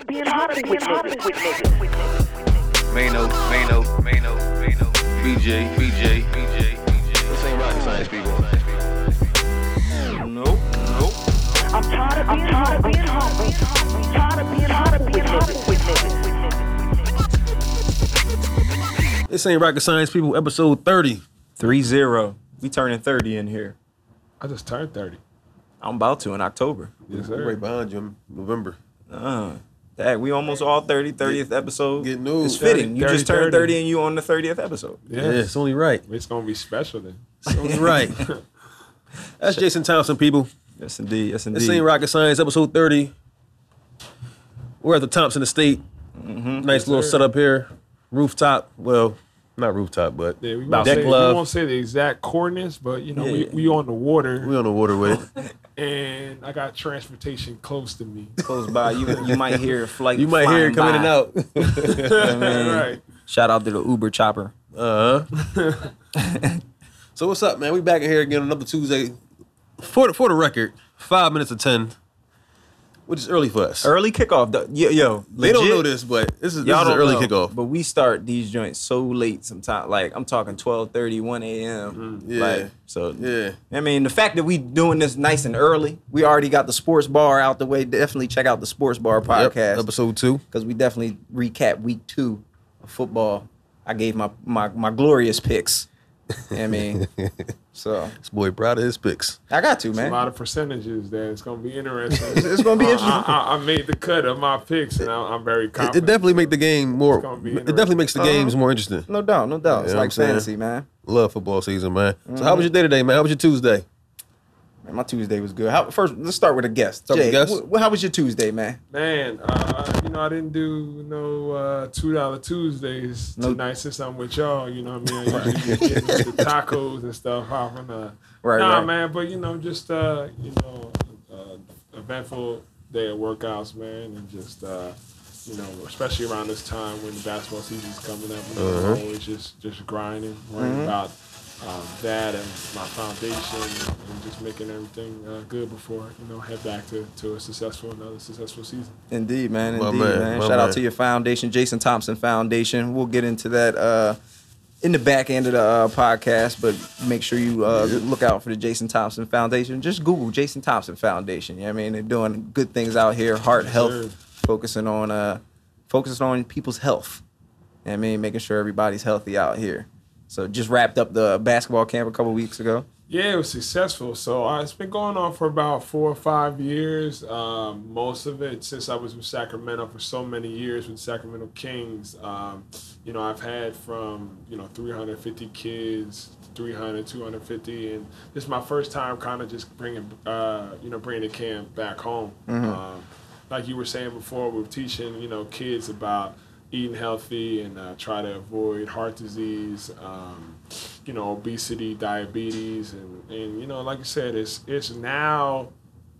tired of being hot with niggas. With niggas. Mano, Mano, Mano, Mano, BJ, BJ, BJ, BJ. This ain't rocket science, people. Nope, nope. I'm tired of being hot of being hot. I'm tired of being hot with niggas. With niggas. This ain't rocket science, people. Episode thirty. Three zero. We turning thirty in here. I just turned 30. I'm about to in October. Yes, We're sir. right behind you. in November. Uh, dang, we almost all 30, 30th episode. Getting old. It's fitting. You 30, just turned 30. 30 and you on the 30th episode. Yeah. Yeah, it's only right. It's going to be special then. It's only right. That's Jason Thompson, people. Yes, indeed. Yes, indeed. This ain't rocket science. Episode thirty. We're at the Thompson Estate. Mm-hmm. Nice little sir. setup here. Rooftop. Well, not rooftop, but Yeah, we about won't, deck say, we won't say the exact coordinates, but you know, we, Yeah. we on the water We on the water with it. and I got transportation close to me. close by. You you might hear a flight. You might hear it coming in and out. You I mean? right. Shout out to the Uber chopper. Uh huh. so what's up, man? We back in here again another Tuesday. For the, for the record, five minutes of ten, which is early for us. Early kickoff. though. Yo, yo They don't know this, but this is, this Y'all is an early know, kickoff. But we start these joints so late sometimes. Like I'm talking 12 30, 1 a.m. Mm-hmm. Yeah. Like, so Yeah. I mean, the fact that we doing this nice and early, we already got the sports bar out the way. Definitely check out the sports bar Yep, podcast episode two. because we definitely recap week two of football. I gave my my, my glorious picks. You know what I mean, so This boy proud of his picks. I got to man. A man. lot of percentages there. It's going to be interesting. It's gonna be interesting. I, I, I made the cut of my picks, and I, I'm very confident. it definitely make the game more. It definitely makes the games more interesting. No doubt, no doubt. It's like fantasy, man. Love football season, man. So how was mm-hmm. your day today, man? How was your Tuesday? Man, my Tuesday was good. How, first, let's start with a guest. Start with Jay, a guest? wh- how was your Tuesday, man? Man, uh, you know, I didn't do no uh, two dollar Tuesdays No. tonight since I'm with y'all. You know what I mean? I usually get getting the tacos and stuff off and uh, Right, nah, right. man. But you know, just uh, you know, uh, eventful day of workouts, man, and just uh, you know, especially around this time when the basketball season's coming up, you know, Uh-huh. Always just just grinding, worrying Mm-hmm. about. Um, that and my foundation and just making everything uh, good before you know head back to, to a successful another successful season. Indeed, man. My Indeed, man, man. my Shout out to your foundation, Jason Thompson Foundation. We'll get into that uh, in the back end of the uh, podcast, but make sure you uh, look out for the Jason Thompson Foundation. Just Google Jason Thompson Foundation. You know I mean? They're doing good things out here, heart health, sir. focusing on uh, focusing on people's health. You know what I mean? Making sure everybody's healthy out here. So just wrapped up the basketball camp a couple weeks ago. Yeah, it was successful. So uh, it's been going on for about four or five years. Um, most of it since I was with Sacramento for so many years with Sacramento Kings. Um, you know, I've had from, you know, 350 kids, 300, 250. And this is my first time kind of just bringing, uh, you know, bringing the camp back home. Um, like you were saying before, we're teaching, you know, kids about eating healthy and uh, try to avoid heart disease, um, you know, obesity, diabetes, and, and you know, like I said, it's it's now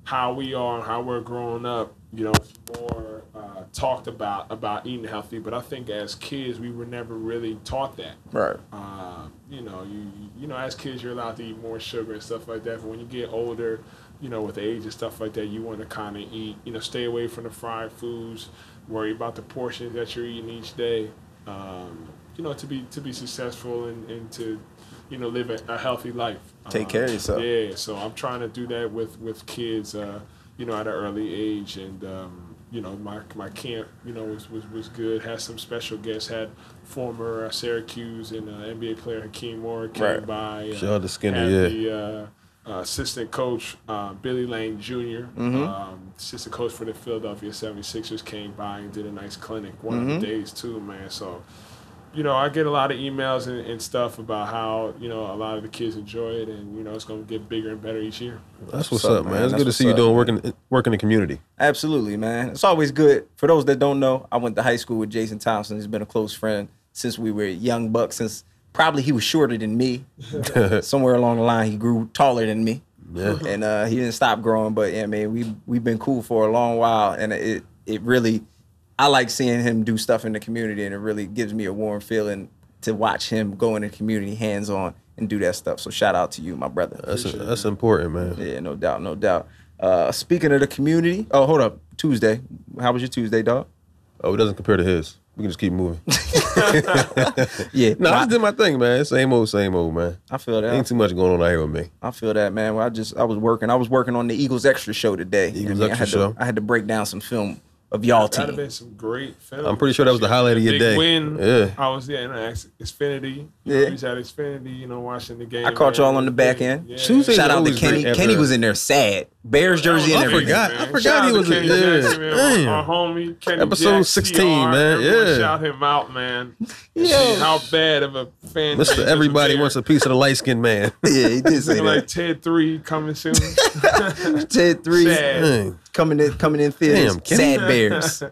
how we are and how we're growing up. You know, it's more uh, talked about about eating healthy, but I think as kids we were never really taught that. Right. Uh, you know, you you know, as kids you're allowed to eat more sugar and stuff like that. But when you get older, you know, with age and stuff like that, you want to kind of eat. You know, stay away from the fried foods. Worry about the portions that you're eating each day. Um, you know, to be to be successful and, and to you know live a, a healthy life. Take Uh, care of yourself. Yeah, so I'm trying to do that with with kids. Uh, you know, at an early age, and um, you know, my my camp, you know, was was, was good. Had some special guests. Had former uh, Syracuse and uh, NBA player Hakeem Moore came Right. by. Uh, Shout out to Skinner, yeah. The, uh, assistant coach uh, Billy Lange junior Mm-hmm. um, assistant coach for the Philadelphia 76ers, came by and did a nice clinic one of Mm-hmm. the days too, man. So, you know, I get a lot of emails and, and stuff about how you know a lot of the kids enjoy it, and you know it's going to get bigger and better each year. That's what's up, up, man. man? It's That's good to see you up, doing work in, work in the community. Absolutely, man. It's always good. For those that don't know, I went to high school with Jason Thompson. He's been a close friend since we were young bucks. Since probably he was shorter than me. Somewhere along the line, he grew taller than me. Yeah. and uh, he didn't stop growing. But yeah, man, we we've been cool for a long while, and it it really, I like seeing him do stuff in the community, and it really gives me a warm feeling to watch him go in the community hands on and do that stuff. So shout out to you, my brother. That's that's important, man. Yeah, no doubt, no doubt. Uh, speaking of the community, oh, hold up, Tuesday. how was your Tuesday, dog? Oh, it doesn't compare to his. We can just keep moving. Yeah, no, I I, just did my thing, man. Same old, same old, man. I feel that. Ain't too much going on out here with me. I feel that, man. Well, I just I was working. I was working on the Eagles Extra show today. Eagles I Extra had to, show. I had to break down some film of y'all That'd have team. been some great film. I'm pretty sure that was the highlight of your Big day. Win. Yeah. I was yeah, in Xfinity. Yeah. Yeah. He's at Xfinity, you know, watching the game. I caught y'all on the back end. Yeah. Tuesday- Shout out to Kenny. Kenny was in there sad. Bears jersey and That was everything. forgot- man. I forgot Shout he was a- Kenny yeah. Jackson, man. Damn. Our homie Kenny Episode Jack, 16, CR. man. Everyone Yeah. Shout him out, man. Yeah. How bad of a fan. Mr. Everybody wants a piece of the light skinned man. Yeah, he did say Looking like. Ted Three coming soon. Ted three Sad. Dang. coming in coming in theaters. Damn, Kenny. sad bears.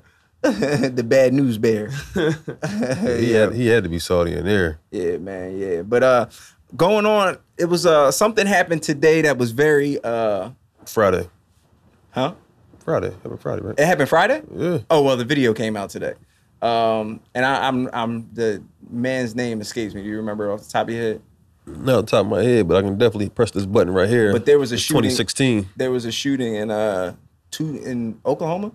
the bad news bear. He, had, he had to be salty in there. Yeah, man, yeah. But uh going on, it was uh something happened today that was very uh Friday. huh? Friday. Happy Friday, right? It happened Friday? Yeah. Oh well, the video came out today. Um, and I, I'm I'm the man's name escapes me. Do you remember off the top of your head? Not on top of my head, but I can definitely press this button right here. But there was a It's shooting- 2016, There was a shooting in uh two in Oklahoma,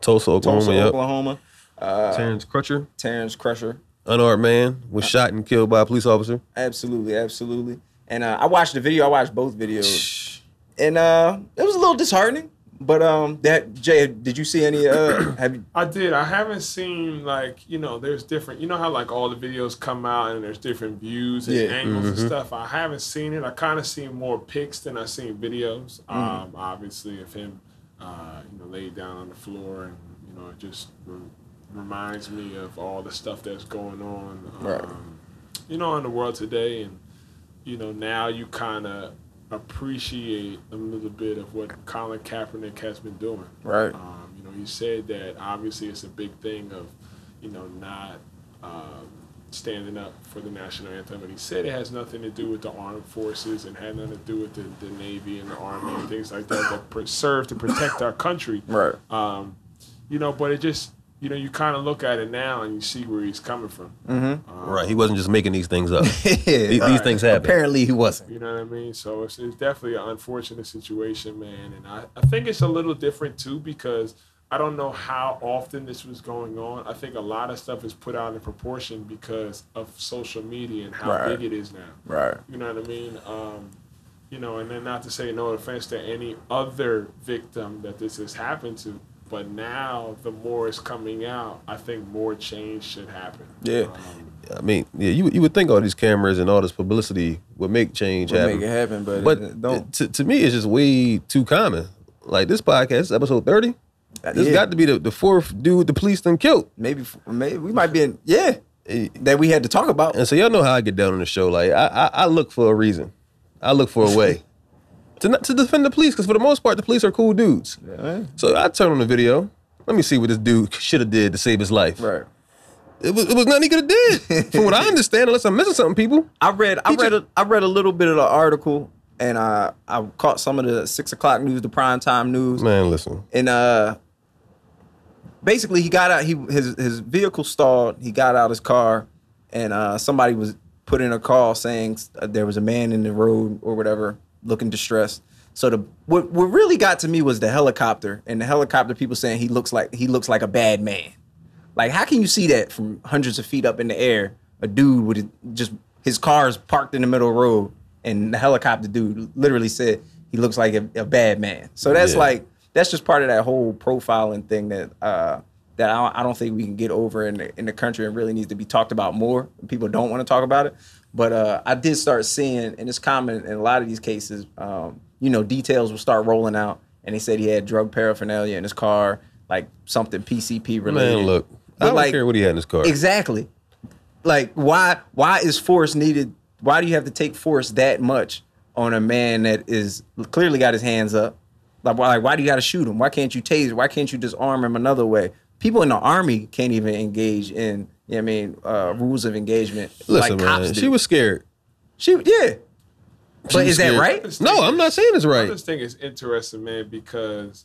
Tulsa, Oklahoma. Tulsa, yep. Oklahoma. Terrence Crutcher, Terrence Crutcher. unarmed man, was shot and killed by a police officer. Absolutely, absolutely. And uh, I watched the video. I watched both videos, and uh, it was a little disheartening. But um, that Jay, did you see any? Uh, have you? I did. I haven't seen like you know. There's different. You know how like all the videos come out and there's different views and Yeah. angles Mm-hmm. and stuff. I haven't seen it. I kind of seen more pics than I seen videos. Mm-hmm. Um, obviously of him, uh, you know, laid down on the floor and you know it just re- reminds me of all the stuff that's going on. Right. Um, you know, in the world today, and you know now you kind of appreciate a little bit of what Colin Kaepernick has been doing. Right. Um, you know, he said that obviously it's a big thing of, you know, not um, standing up for the national anthem. And he said it has nothing to do with the armed forces and had nothing to do with the, the Navy and the Army and things like that that serve to protect our country. Right. Um, you know, but it just, you know, you kind of look at it now and you see where he's coming from. Right. He wasn't just making these things up. these, Yeah, these things happen. Apparently, he wasn't. You know what I mean? So it's, it's definitely an unfortunate situation, man. And I, I think it's a little different too because I don't know how often this was going on. I think a lot of stuff is put out in proportion because of social media and how Right. big it is now. Right. You know what I mean? Um, you know, and then not to say no offense to any other victim that this has happened to, but now the more is coming out, I think more change should happen. Yeah. Um, I mean, yeah, you you would think all these cameras and all this publicity would make change Would happen. make it happen, but but it don't. to, to me, it's just way too common. Like this podcast, episode thirty. This Yeah. got to be the, the fourth dude the police done killed. Maybe, maybe we might be in. Yeah, that we had to talk about. And so y'all know how I get down on the show. Like I, I, I look for a reason. I look for a way to not to defend the police because for the most part the police are cool dudes. So I turn on the video. Let me see what this dude should have did to save his life. Right. It was it was nothing he could have did. From what I understand, unless I'm missing something, people. I read. I read. A, I read a little bit of the article, and I I caught some of the six o'clock news, the prime time news, Man, listen. and uh, basically he got out. He his his vehicle stalled. He got out his car, and uh, somebody was put in a call saying uh, there was a man in the road or whatever looking distressed. So the what what really got to me was the helicopter, and the helicopter people saying he looks like he looks like a bad man. Like, how can you see that from hundreds of feet up in the air? A dude with just his car's parked in the middle of the road, and the helicopter dude literally said he looks like a, a bad man. So that's Yeah. like that's just part of that whole profiling thing that uh, that I don't, I don't think we can get over in the, in the country and really needs to be talked about more. People don't want to talk about it, but uh, I did start seeing, and it's common in a lot of these cases. Um, you know, details will start rolling out, and he said he had drug paraphernalia in his car, like something PCP related. Man, look. I don't like- care what he had in his car. Exactly. Like why why is force needed? Why do you have to take force that much on a man that is clearly got his hands up? Like why, like, why do you got to shoot him? Why can't you tase? Why can't you disarm him another way? People in the army can't even engage in, you know what I mean, uh, rules of engagement. Listen, like cops man. do. She was scared. she, yeah. She but was is that scared. right? No, I'm not saying it's I right. just think it's interesting, man, because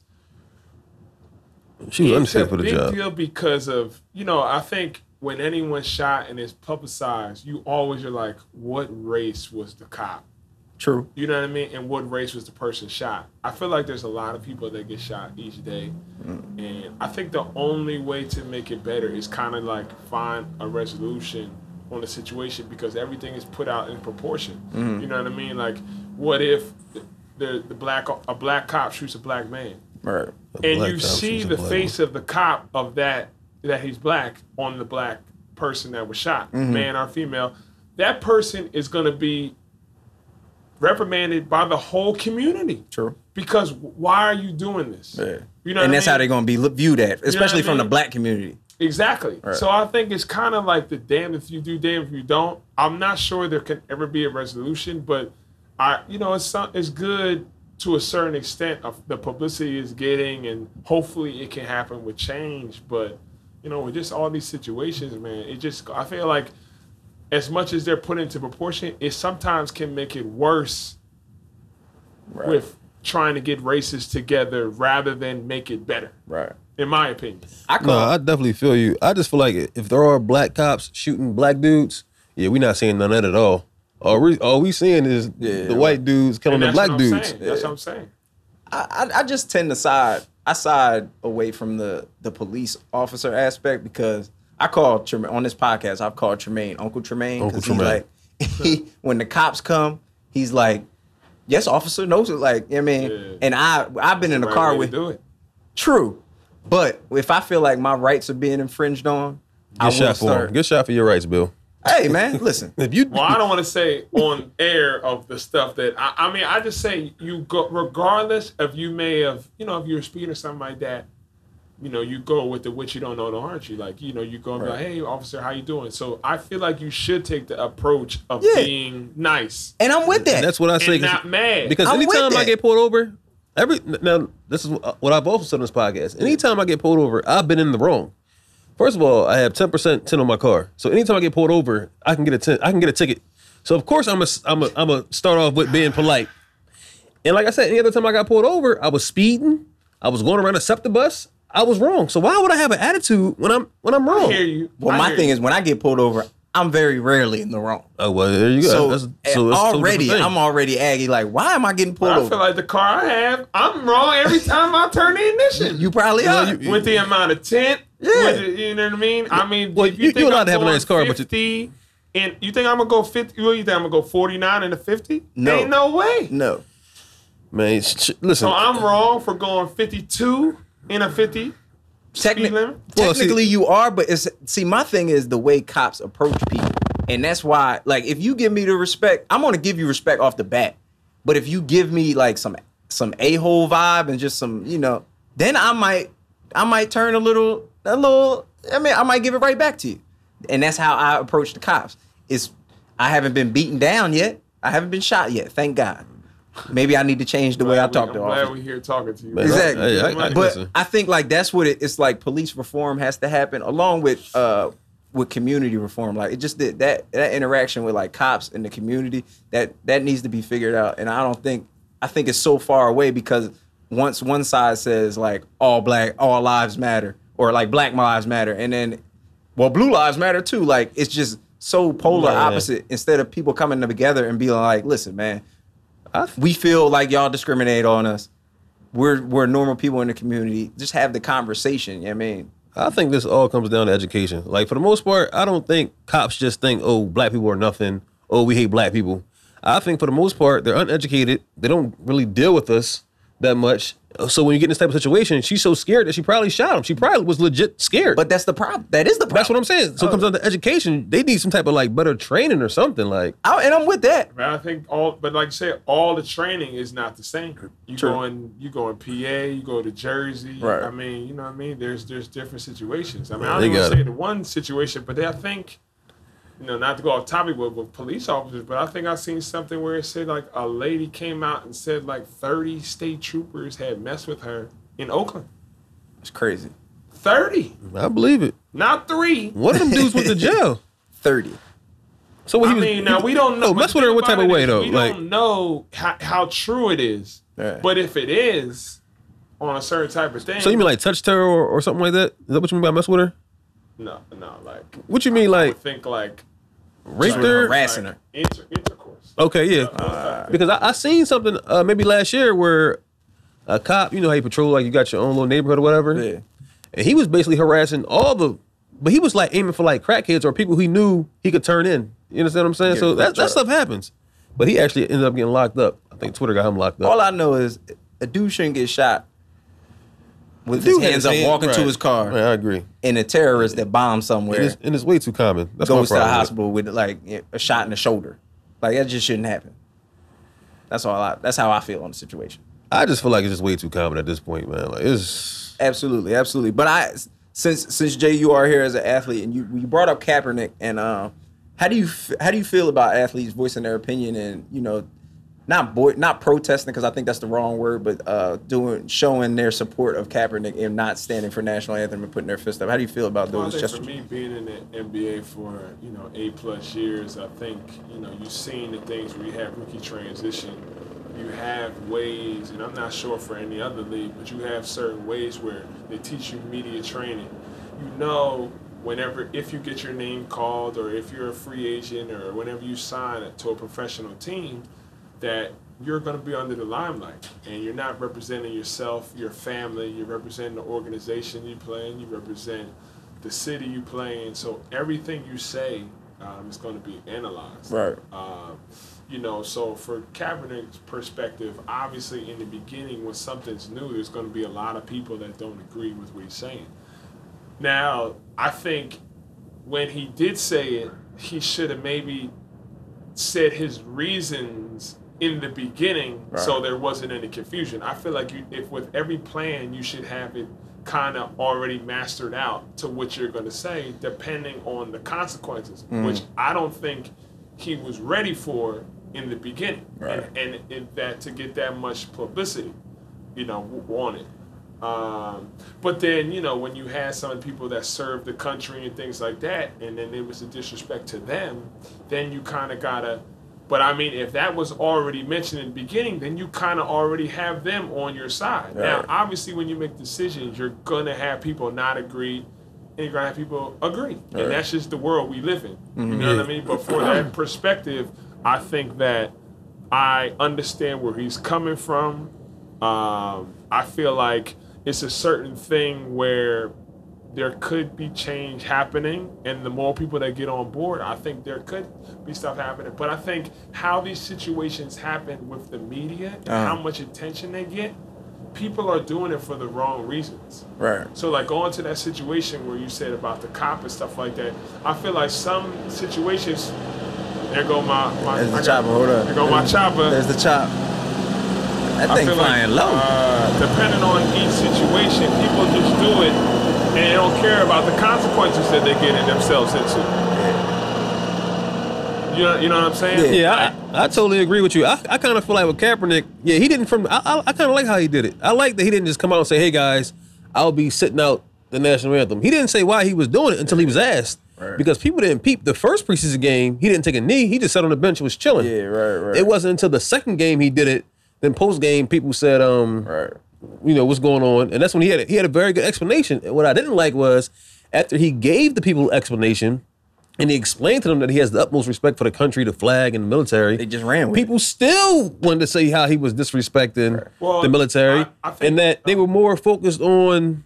She was unfit for the big job. deal because of you know I think when anyone's shot and it's publicized, you always are like, what race was the cop? True. You know what I mean? And what race was the person shot? I feel like there's a lot of people that get shot each day. And I think the only way to make it better is kind of like find a resolution on the situation because everything is put out in proportion. You know what I mean? Like, what if the, the, the black a black cop shoots a black man? Right. and you see the face of the cop of that that he's black on the black person that was shot, Mm-hmm. man or female, that person is going to be reprimanded by the whole community. True. Because why are you doing this? Yeah. You know, and that's how they're gonna be viewed at, especially I from the mean? black community. Exactly. So I think it's kind of like the damn if you do, damn if you don't. I'm not sure there can ever be a resolution, but I, you know, it's it's good to a certain extent of the publicity is getting, and hopefully it can happen with change. But you know, with just all these situations, man, it just I feel like as much as they're put into proportion, it sometimes can make it worse with trying to get races together rather than make it better. Right. In my opinion. I No, I definitely feel you. I just feel like if there are black cops shooting black dudes, yeah, we're not seeing none of that at all. All we all we seeing is the right. white dudes killing And the that's black what I'm dudes. saying. That's what I'm saying. I, I I just tend to side. I side away from the the police officer aspect because I call Tramaine on this podcast. I've called Tramaine Uncle Tramaine because he's like he when the cops come, he's like, "Yes, officer, knows it." Like, you know what I mean, Yeah. and I I've been in the Right car with do it. true, but if I feel like my rights are being infringed on, I Get will shot for him. start. Get shot for your rights, Bill. Hey man, listen. If you Well, I don't want to say on air of the stuff that I, I mean. I just say you go regardless of you may have you know if you're a speed or something like that. You know, you go with the what you don't know, don't hurt you. Like you know, you go and be like, "Hey, officer, how you doing?" So I feel like you should take the approach of Yeah. being nice And I'm with that. that's what I say. and not mad. Because I'm anytime I get pulled over, every now this is what uh, I've also said on this podcast. Anytime I get pulled over, I've been in the wrong. First of all, I have ten percent tint on my car, so anytime I get pulled over, I can get a tint, I can get a ticket. So of course I'm a I'm a I'm a start off with being polite. And like I said, any other time I got pulled over, I was speeding, I was going around a SEPTA bus, I was wrong. So why would I have an attitude when I'm when I'm wrong? I hear you. well, I my hear thing you. is when I get pulled over, I'm very rarely in the wrong. Oh well, there you go. So, that's, that's already, I'm already aggy. Like, why am I getting pulled I over? feel like the car I have, I'm wrong every time I turn the ignition. you probably are. you- with the amount of tint. Yeah. with the- you know what I mean. I mean, Well, if you, you- think you're allowed I'm to have a nice car, but you- 50, and you think I'm gonna go fifty? What you think I'm gonna go forty nine and a fifty? No. ain't no way. no, man. sh- sh- listen, So I'm wrong for going fifty two in a fifty. Techni- speed limit? Well, see- technically you are, but it's see. My thing is the way cops approach people, and that's why. Like, if you give me the respect, I'm gonna give you respect off the bat. But if you give me like some some a hole vibe and just some, you know, then I might I might turn a little a little. I mean, I might give it right back to you, and that's how I approach the cops. It's I haven't been beaten down yet. I haven't been shot yet. Thank God. Maybe I need to change the way I Glad we- talk I'm to glad officers. we're here talking to you. Man, Exactly. Hey, I- I- But- but listen. I think like that's what it, it's like. Police reform has to happen along with uh with community reform. Like it just did that that interaction with like cops in the community that that needs to be figured out. And I don't think I think it's so far away because once one side says like all black all lives matter or like black lives matter and then well blue lives matter too. Like it's just so polar Yeah. opposite instead of people coming together and being like, listen, man, we feel like y'all discriminate on us. We're we're normal people in the community. Just have the conversation. You know what I mean? I think this all comes down to education. Like for the most part, I don't think cops just think, "Oh, black people are nothing. Oh, we hate black people." I think for the most part, they're uneducated. They don't really deal with us that much. So when you get in this type of situation, she's so scared that she probably shot him. She probably was legit scared. But that's the problem. That is the problem. that's what I'm saying. So it comes oh. down to education. They need some type of like better training or something. Like I, and I'm with that. But I think all, but like you said, all the training is not the same. You True. go in, you go in PA, you go to Jersey. Right. I mean, you know what I mean. There's there's different situations. I mean, Yeah, I don't even got say it. the one situation, but I think, you know, not to go off topic with, with police officers, but I think I seen something where it said like a lady came out and said like 30 state troopers had messed with her in Oakland. It's crazy. 30, I believe it. not three. One of them dudes went to jail. Thirty. So what I he was, mean, now we don't know. No, but mess with her thing what type of way is though? We Like don't know how, how true it is. Yeah. But if it is on a certain type of thing, so you mean like touched her or, or something like that? Is that what you mean by mess with her? no, no, like What you mean I like would think like raped Like her? harassing her. inter- intercourse. Okay, yeah. because I, I seen something uh, maybe last year where a cop, you know how you patrol like you got your own little neighborhood or whatever. Yeah. And he was basically harassing all the, but he was like aiming for like crackheads or people he knew he could turn in. You understand what I'm saying? Yeah, so that, right. that stuff happens. But he actually ended up getting locked up. I think Twitter got him locked up. All I know is a dude shouldn't get shot with his hands up walking to his car, Right, I agree. and a terrorist that bombs somewhere And it's, and it's way too common. That's goes to my the problem with it. hospital with like a shot in the shoulder. Like that just shouldn't happen. That's all. I, that's how I feel on the situation. I just feel like it's just way too common at this point, man. Like it's Absolutely, absolutely. But I, since since Jay, you are here as an athlete, and you you brought up Kaepernick, and uh, how do you how do you feel about athletes voicing their opinion and you know, not boy not protesting because I think that's the wrong word, but uh, doing showing their support of Kaepernick and not standing for national anthem and putting their fist up. How do you feel about those think for me, being in the NBA for you know eight plus years, I think you know you've seen the things where you have rookie transition. You have ways, and I'm not sure for any other league, but you have certain ways where they teach you media training. You know, whenever if you get your name called, or if you're a free agent, or whenever you sign to a professional team, that you're going to be under the limelight and you're not representing yourself, your family, you're representing the organization you play in, you represent the city you play in. So everything you say um, is going to be analyzed. Right. Um, you know, so for Kaepernick's perspective, obviously in the beginning when something's new, there's going to be a lot of people that don't agree with what he's saying. Now, I think when he did say it, he should have maybe said his reasons in the beginning so there wasn't any confusion. I feel like you, if with every plan you should have it kind of already mastered out to what you're going to say depending on the consequences, which I don't think he was ready for in the beginning. Right. And, and, and that to get that much publicity, you know, w- on it. Um, but then, you know, when you had some people that served the country and things like that, and then it was a disrespect to them, then you kind of gotta. But I mean, if that was already mentioned in the beginning, then you kind of already have them on your side. Now, obviously, when you make decisions, you're gonna have people not agree, and you're gonna have people agree, Right. and that's just the world we live in. You know what I mean? But for that perspective, I think that I understand where he's coming from. Um, I feel like it's a certain thing where there could be change happening, and the more people that get on board, I think there could be stuff happening. But I think how these situations happen with the media, and Uh-huh. how much attention they get, people are doing it for the wrong reasons. Right. So like going to that situation where you said about the cop and stuff like that, I feel like some situations. There go my my. There's the chopper. Hold up. There go my chopper. There's the chop. That I thing feel flying like, low. Uh, depending on each situation, people just do it and they don't care about the consequences that they get themselves into. You know, you know what I'm saying? Yeah, I, I totally agree with you. I, I kind of feel like with Kaepernick, yeah, he didn't from. I, I, I kind of like how he did it. I like that he didn't just come out and say, "Hey guys, I'll be sitting out the national anthem." He didn't say why he was doing it until he was asked. Right. Because people didn't peep the first preseason game. He didn't take a knee. He just sat on the bench and was chilling. Yeah, right, right. It wasn't until the second game he did it. Then post game, people said, um, Right. You know what's going on, and that's when he had a, he had a very good explanation. And what I didn't like was after he gave the people explanation, and he explained to them that he has the utmost respect for the country, the flag, and the military. They just ran with People still wanted to say how he was disrespecting Well, the military, I- I think- and that they were more focused on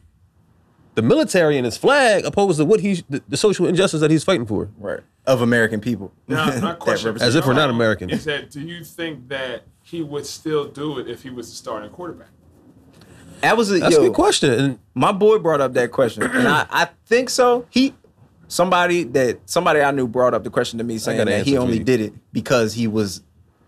the military and his flag opposed to what he's the, the social injustice that he's fighting for. Right. Of American people. Now, my That question, As if we're not American. is that do you think that he would still do it if he was the starting quarterback? That was a, That's yo, a good question. And my boy brought up that question, and I, I think so. He, somebody that somebody I knew brought up the question to me saying that he only you. did it because he was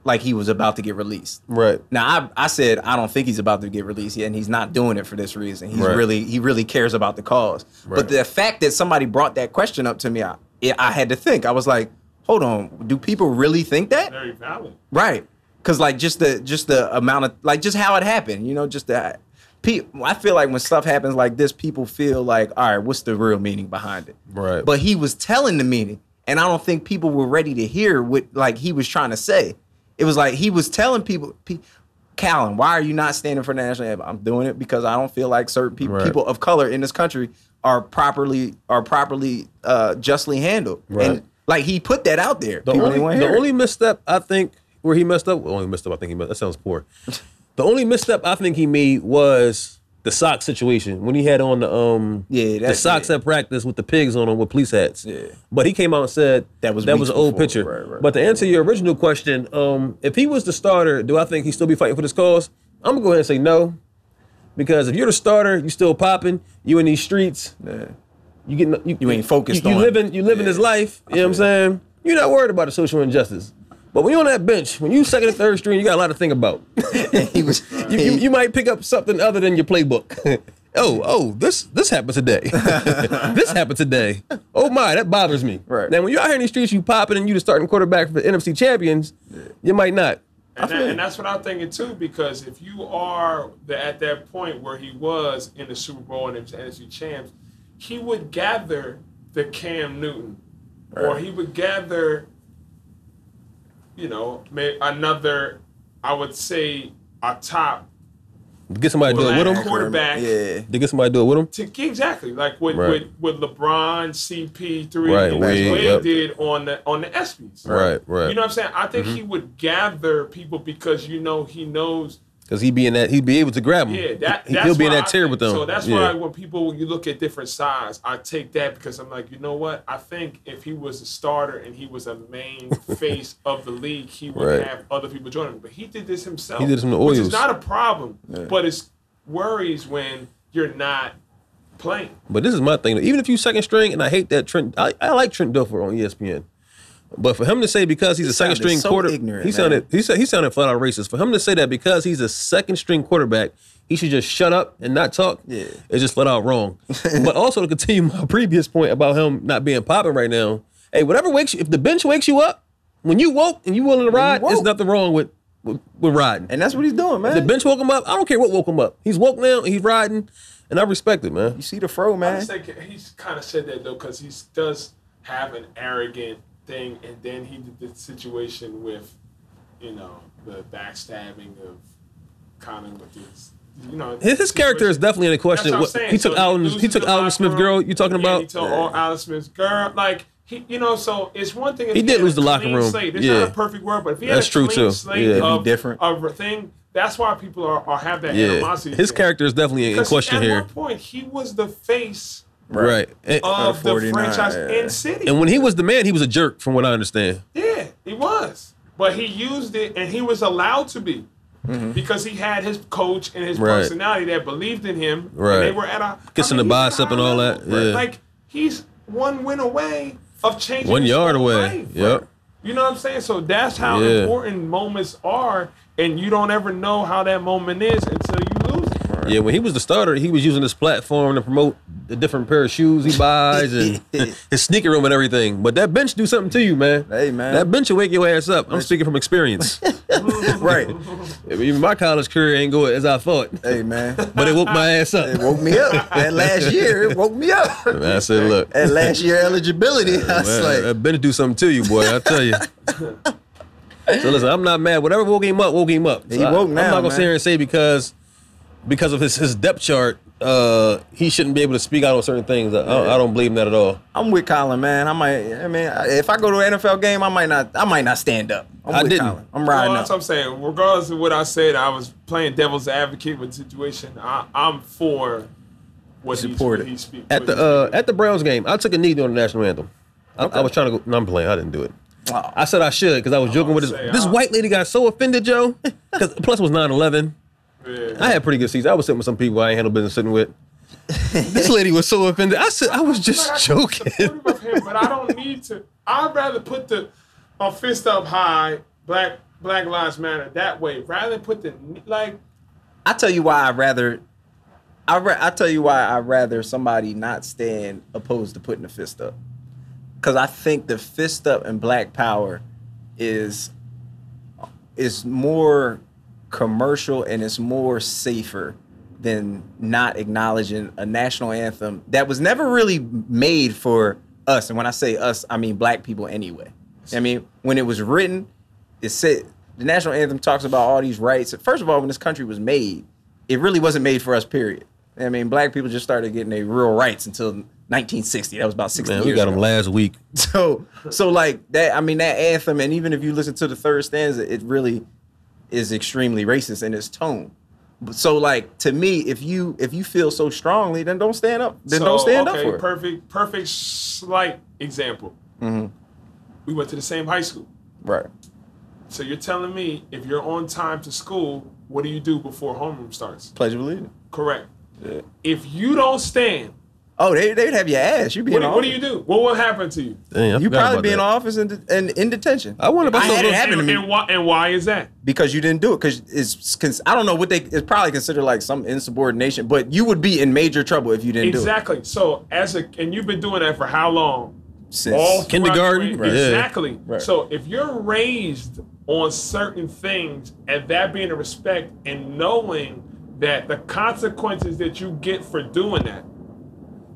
like he was about to get released. right, Now I, I said I don't think he's about to get released yet, and he's not doing it for this reason. He's Right. really he really cares about the cause. Right. But the fact that somebody brought that question up to me, I, it, I had to think. I was like, hold on, do people really think that? Very valid. Right. Cause like just the just the amount of like just how it happened, you know, just that. Pe- I feel like when stuff happens like this, people feel like, all right, what's the real meaning behind it? Right. But he was telling the meaning, and I don't think people were ready to hear what like he was trying to say. It was like he was telling people, pe- Colin, why are you not standing for national anthem? I'm doing it because I don't feel like certain people Right. people of color in this country are properly are properly uh, justly handled. Right. And like he put that out there. the people only the only misstep I think where he messed up. Well, only messed up. I think he messed. That sounds poor. The only misstep I think he made was the sock situation when he had on the um Yeah, the socks yeah. at practice with the pigs on them with police hats. Yeah. But he came out and said That was that was an old before. picture. Right, right. But to answer your original question, um, if he was the starter, do I think he'd still be fighting for this cause? I'm gonna go ahead and say no. Because if you're the starter, you still popping, you in these streets, Yeah. you getting you, You ain't focused you, you on- living you living Yeah. this life. You know what I'm saying? You're not worried about the social injustice. But when you're on that bench, when you second and third string, you got a lot to think about. he was. you, you, you might pick up something other than your playbook. oh, oh, this this happened today. this happened today. Oh my, that bothers me. Right. Now when you're out here in these streets, you popping and you the starting quarterback for the NFC champions, you might not. And, that, and that's what I'm thinking too, because if you are the, at that point where he was in the Super Bowl and the NFC champs, he would gather the Cam Newton, or he would gather, you know, may, another, I would say, a top Get somebody to do it with him. quarterback. Yeah. To get somebody to do it with him. To, exactly like with, Right. with with LeBron, CP3, Right, and Wade, Wade yep. did on the on the ESPYS. Right, right. You know what I'm saying? I think Mm-hmm. he would gather people because you know he knows. Because he'd be in that, he'd be able to grab him. Yeah, that he'll be in that tier with them. So that's yeah. why when people when you look at different sides, I take that because I'm like, you know what? I think if he was a starter and he was a main face of the league, he would Right. have other people join him. But he did this himself. He did in the which Oils. is not a problem, but it's worries when you're not playing. But this is my thing. Even if you second string, and I hate that Trent, I, I like Trent Dilfer on ESPN. But for him to say because he's a second string so quarter, ignorant, he man. sounded he said he sounded flat out racist. For him to say that because he's a second string quarterback, he should just shut up and not talk. Yeah. it's just flat out wrong. but also to continue my previous point about him not being popping right now. Hey, whatever wakes you, if the bench wakes you up when you woke and you willing to ride, there's nothing wrong with with, with riding. And that's what he's doing, man. the bench woke him up. I don't care what woke him up. He's woke now. He's riding, and I respect it, man. you see the fro, man. just think he's kind of said that though because he does have an arrogant thing, and then he did the situation with, you know, the backstabbing of Connor with his, you know, His, his character is definitely in question. That's what I'm saying. he took So Alex. loses He took Alex Smith room. girl. You talking Yeah, about? He took all Alex Smith's girl. Like he, you know, so it's one thing. If He did had lose the locker room. Slate. It's Yeah. not a perfect world, but if he That's had a true, clean too. slate Yeah. It'd be of, different. of a thing, that's why people are, are have that Yeah, animosity. his there. character is definitely in Because question at here. one point he was the face Right. And, of the franchise in city. and when he was the man, he was a jerk, from what I understand. yeah, he was, but he used it, and he was allowed to be. Because he had his coach and his Mm-hmm. Right. personality that believed in him, Right. and they were at a Kissing I mean, the he's at a bicep and all that, yeah. Like he's one win away of changing One yard away. life, Yep. You know what I'm saying? So that's how Yeah. important moments are, and you don't ever know how that moment is until Yeah, when he was the starter, he was using this platform to promote the different pair of shoes he buys and his sneaker room and everything. But that bench do something to you, man. Hey, man. That bench will wake your ass up. I'm speaking from experience. right. Even my college career ain't go as I thought, Hey, man. but it woke my ass up. It woke me up. That last year, it woke me up. And I said, look, That last year eligibility, I was Man, like, that bench do something to you, boy. I tell you. so listen, I'm not mad. Whatever woke him up, woke him up. So He I- woke I'm not gonna man. sit here and say because because of his his depth chart, uh, he shouldn't be able to speak out on certain things. I, I, I don't believe him that at all. I'm with Colin, man. I might. I mean, if I go to an NFL game, I might not. I might not stand up. I'm I with didn't. Colin. I'm riding well, that's what. I'm saying. Regardless of what I said, I was playing devil's advocate with the situation. I, I'm for what he, Support what it. he. At what the he uh, at the Browns game, I took a knee during the national anthem. I, I was trying to go. No, I'm playing. I didn't do it. Oh. I said I should because I was joking with this. say, This I- white lady got so offended, Joe. Because plus it was 9/11. Yeah. I had pretty good seats. I was sitting with some people I ain't had no business sitting with. this lady was so offended. I said I was just Like, I'm joking. him, but I don't need to. I'd rather put the a fist up high, black Black Lives Matter that way, rather than put the like. I tell you why I rather. I ra- I tell you why I rather somebody not stand opposed to putting the fist up, because I think the fist up and Black Power is is more commercial and it's more safer than not acknowledging a national anthem that was never really made for us. And when I say us, I mean black people anyway. I mean, when it was written, it said the national anthem talks about all these rights. First of all, when this country was made, it really wasn't made for us, period. I mean, black people just started getting their real rights until 1960. That was about 60 Man, years we got ago. him last week. So so like that. I mean that anthem, and even if you listen to the third stanza, it really is extremely racist in its tone. So like to me, if you if you feel so strongly, then don't stand up. Then don't stand okay, up for it. Perfect, perfect, slight example. Mm-hmm. We went to the same high school. Right. So you're telling me if you're on time to school, what do you do before homeroom starts? Pledge of allegiance. Correct. If you don't stand, Oh, they they'd have your ass. You'd be what, in do- what do you do? What will happen to you? Damn, You forgot probably about be in office and in, in, in detention. I wonder about I had those- it happen to me and why, and why is that? because you didn't do it. Because it's cons- I don't know what they it's probably considered like some insubordination, but you would be in major trouble if you didn't do it. Exactly. So as a and you've been doing that for how long? Since All Kindergarten? your- Right. Yeah. Exactly. Right. So if you're raised on certain things and that being a respect and knowing that the consequences that you get for doing that,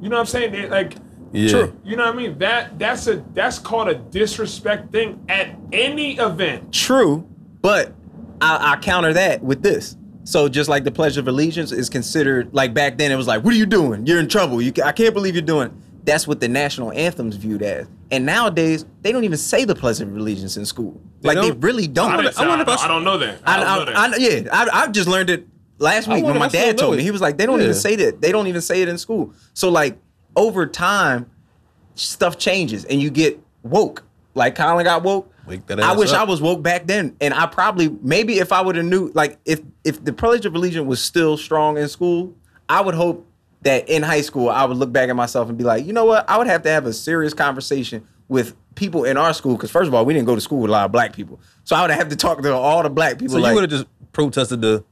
you know what I'm saying? They- like, Yeah. True. you know what I mean? That that's a that's called a disrespect thing at any event. True, but I, I counter that with this. So just like the Pledge of Allegiance is considered like back then, it was like, "What are you doing? You're in trouble. You, I can't believe you're doing." it." That's what the national anthem's viewed as. And nowadays, they don't even say the Pledge of Allegiance in school. like they don't? really don't. I, I I, I- I don't know that. I, I, don't know that. I, yeah, I, I just learned it last week when my if I still dad told it. me. He was like, they don't Yeah. even say that. They don't even say it in school. So like over time, stuff changes and you get woke. Like Colin got woke. Wake that I ass wish up. I was woke back then, and I probably maybe if I would have knew like if if the Pledge of Allegiance was still strong in school, I would hope that in high school I would look back at myself and be like, you know what, I would have to have a serious conversation with people in our school because first of all, we didn't go to school with a lot of black people, so I would have to talk to all the black people. So like, you would have just protested the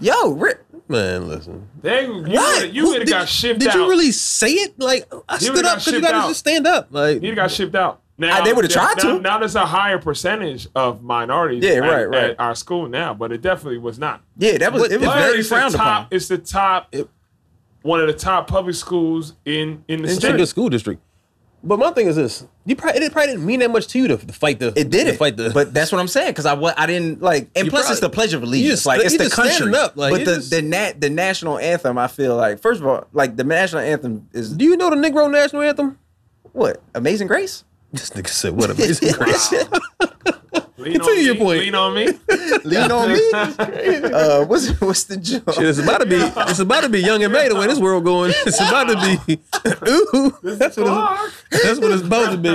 Yo, Rick, man. Listen, They, you You would have Did- got shipped Did out. you really say it? Like I stood up because you gotta just stand up. Like He got shipped out. Now, Uh, they would've now- tried to. Now, now there's a higher percentage of minorities Yeah, at, right, right. at our school now, but it definitely was not. yeah, that was But- it was very it's the frowned top, upon. It's the top, one of the top public schools in in the a state. good school district. But my thing is this: you probably it probably didn't mean that much to you to, to fight the. It did to fight the. but that's what I'm saying because I I didn't like, and You plus it's the Pledge of you Allegiance, just- like it's the country. up, like, but the just- the nat the national anthem, I feel like first of all, like the national anthem is do you know the Negro national anthem? what Amazing Grace. This nigga said, "What amazing grace." Lean Continue on your me, point. Lean on me. Lean on me. uh, what's what's the joke? Shit, it's about to be. It's about to be young and May the way this world going. It's about to be. Ooh, that's what. It's, that's what it's supposed to be.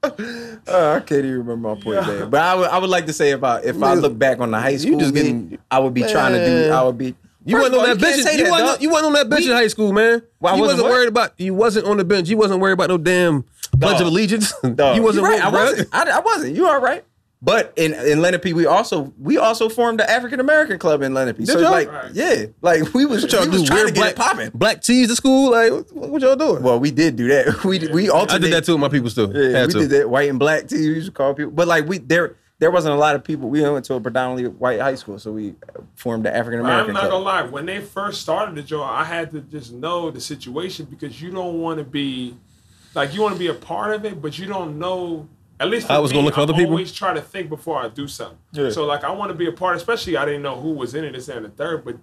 Uh, I can't even remember my point there. But I would I would like to say about if I look back on the high school, just me, getting- I would be trying to do. I would be. You First wasn't on all, that bench. say You that, wasn't. You wasn't on that bench We- in high school, man. Well, you wasn't wasn't worried about. You wasn't on the bench. You wasn't worried about no damn Pledge of Allegiance. Dog, you wasn't. you're right. I wasn't. I, I wasn't. You all right? But in in Lenape, we also we also formed the African American club in Lenape. so y'all? like, Right. yeah, like we was, What y'all we was do? trying Wear to get black it popping. Black tees to school. Like what, what y'all doing? Well, we did do that. We we I did that too with my people still. Yeah, Had we to. did that. White and black tees. We used to call people, but like we there there wasn't a lot of people. We went to a predominantly white high school, so we formed the African American. I'm American not gonna lie. When they first started the job, I had to just know the situation because you don't want to be like you want to be a part of it, but you don't know. At least for I was gonna look for other I people? Always try to think before I do something. Yeah. So like I want to be a part, especially I didn't know who was in it, this and the third. But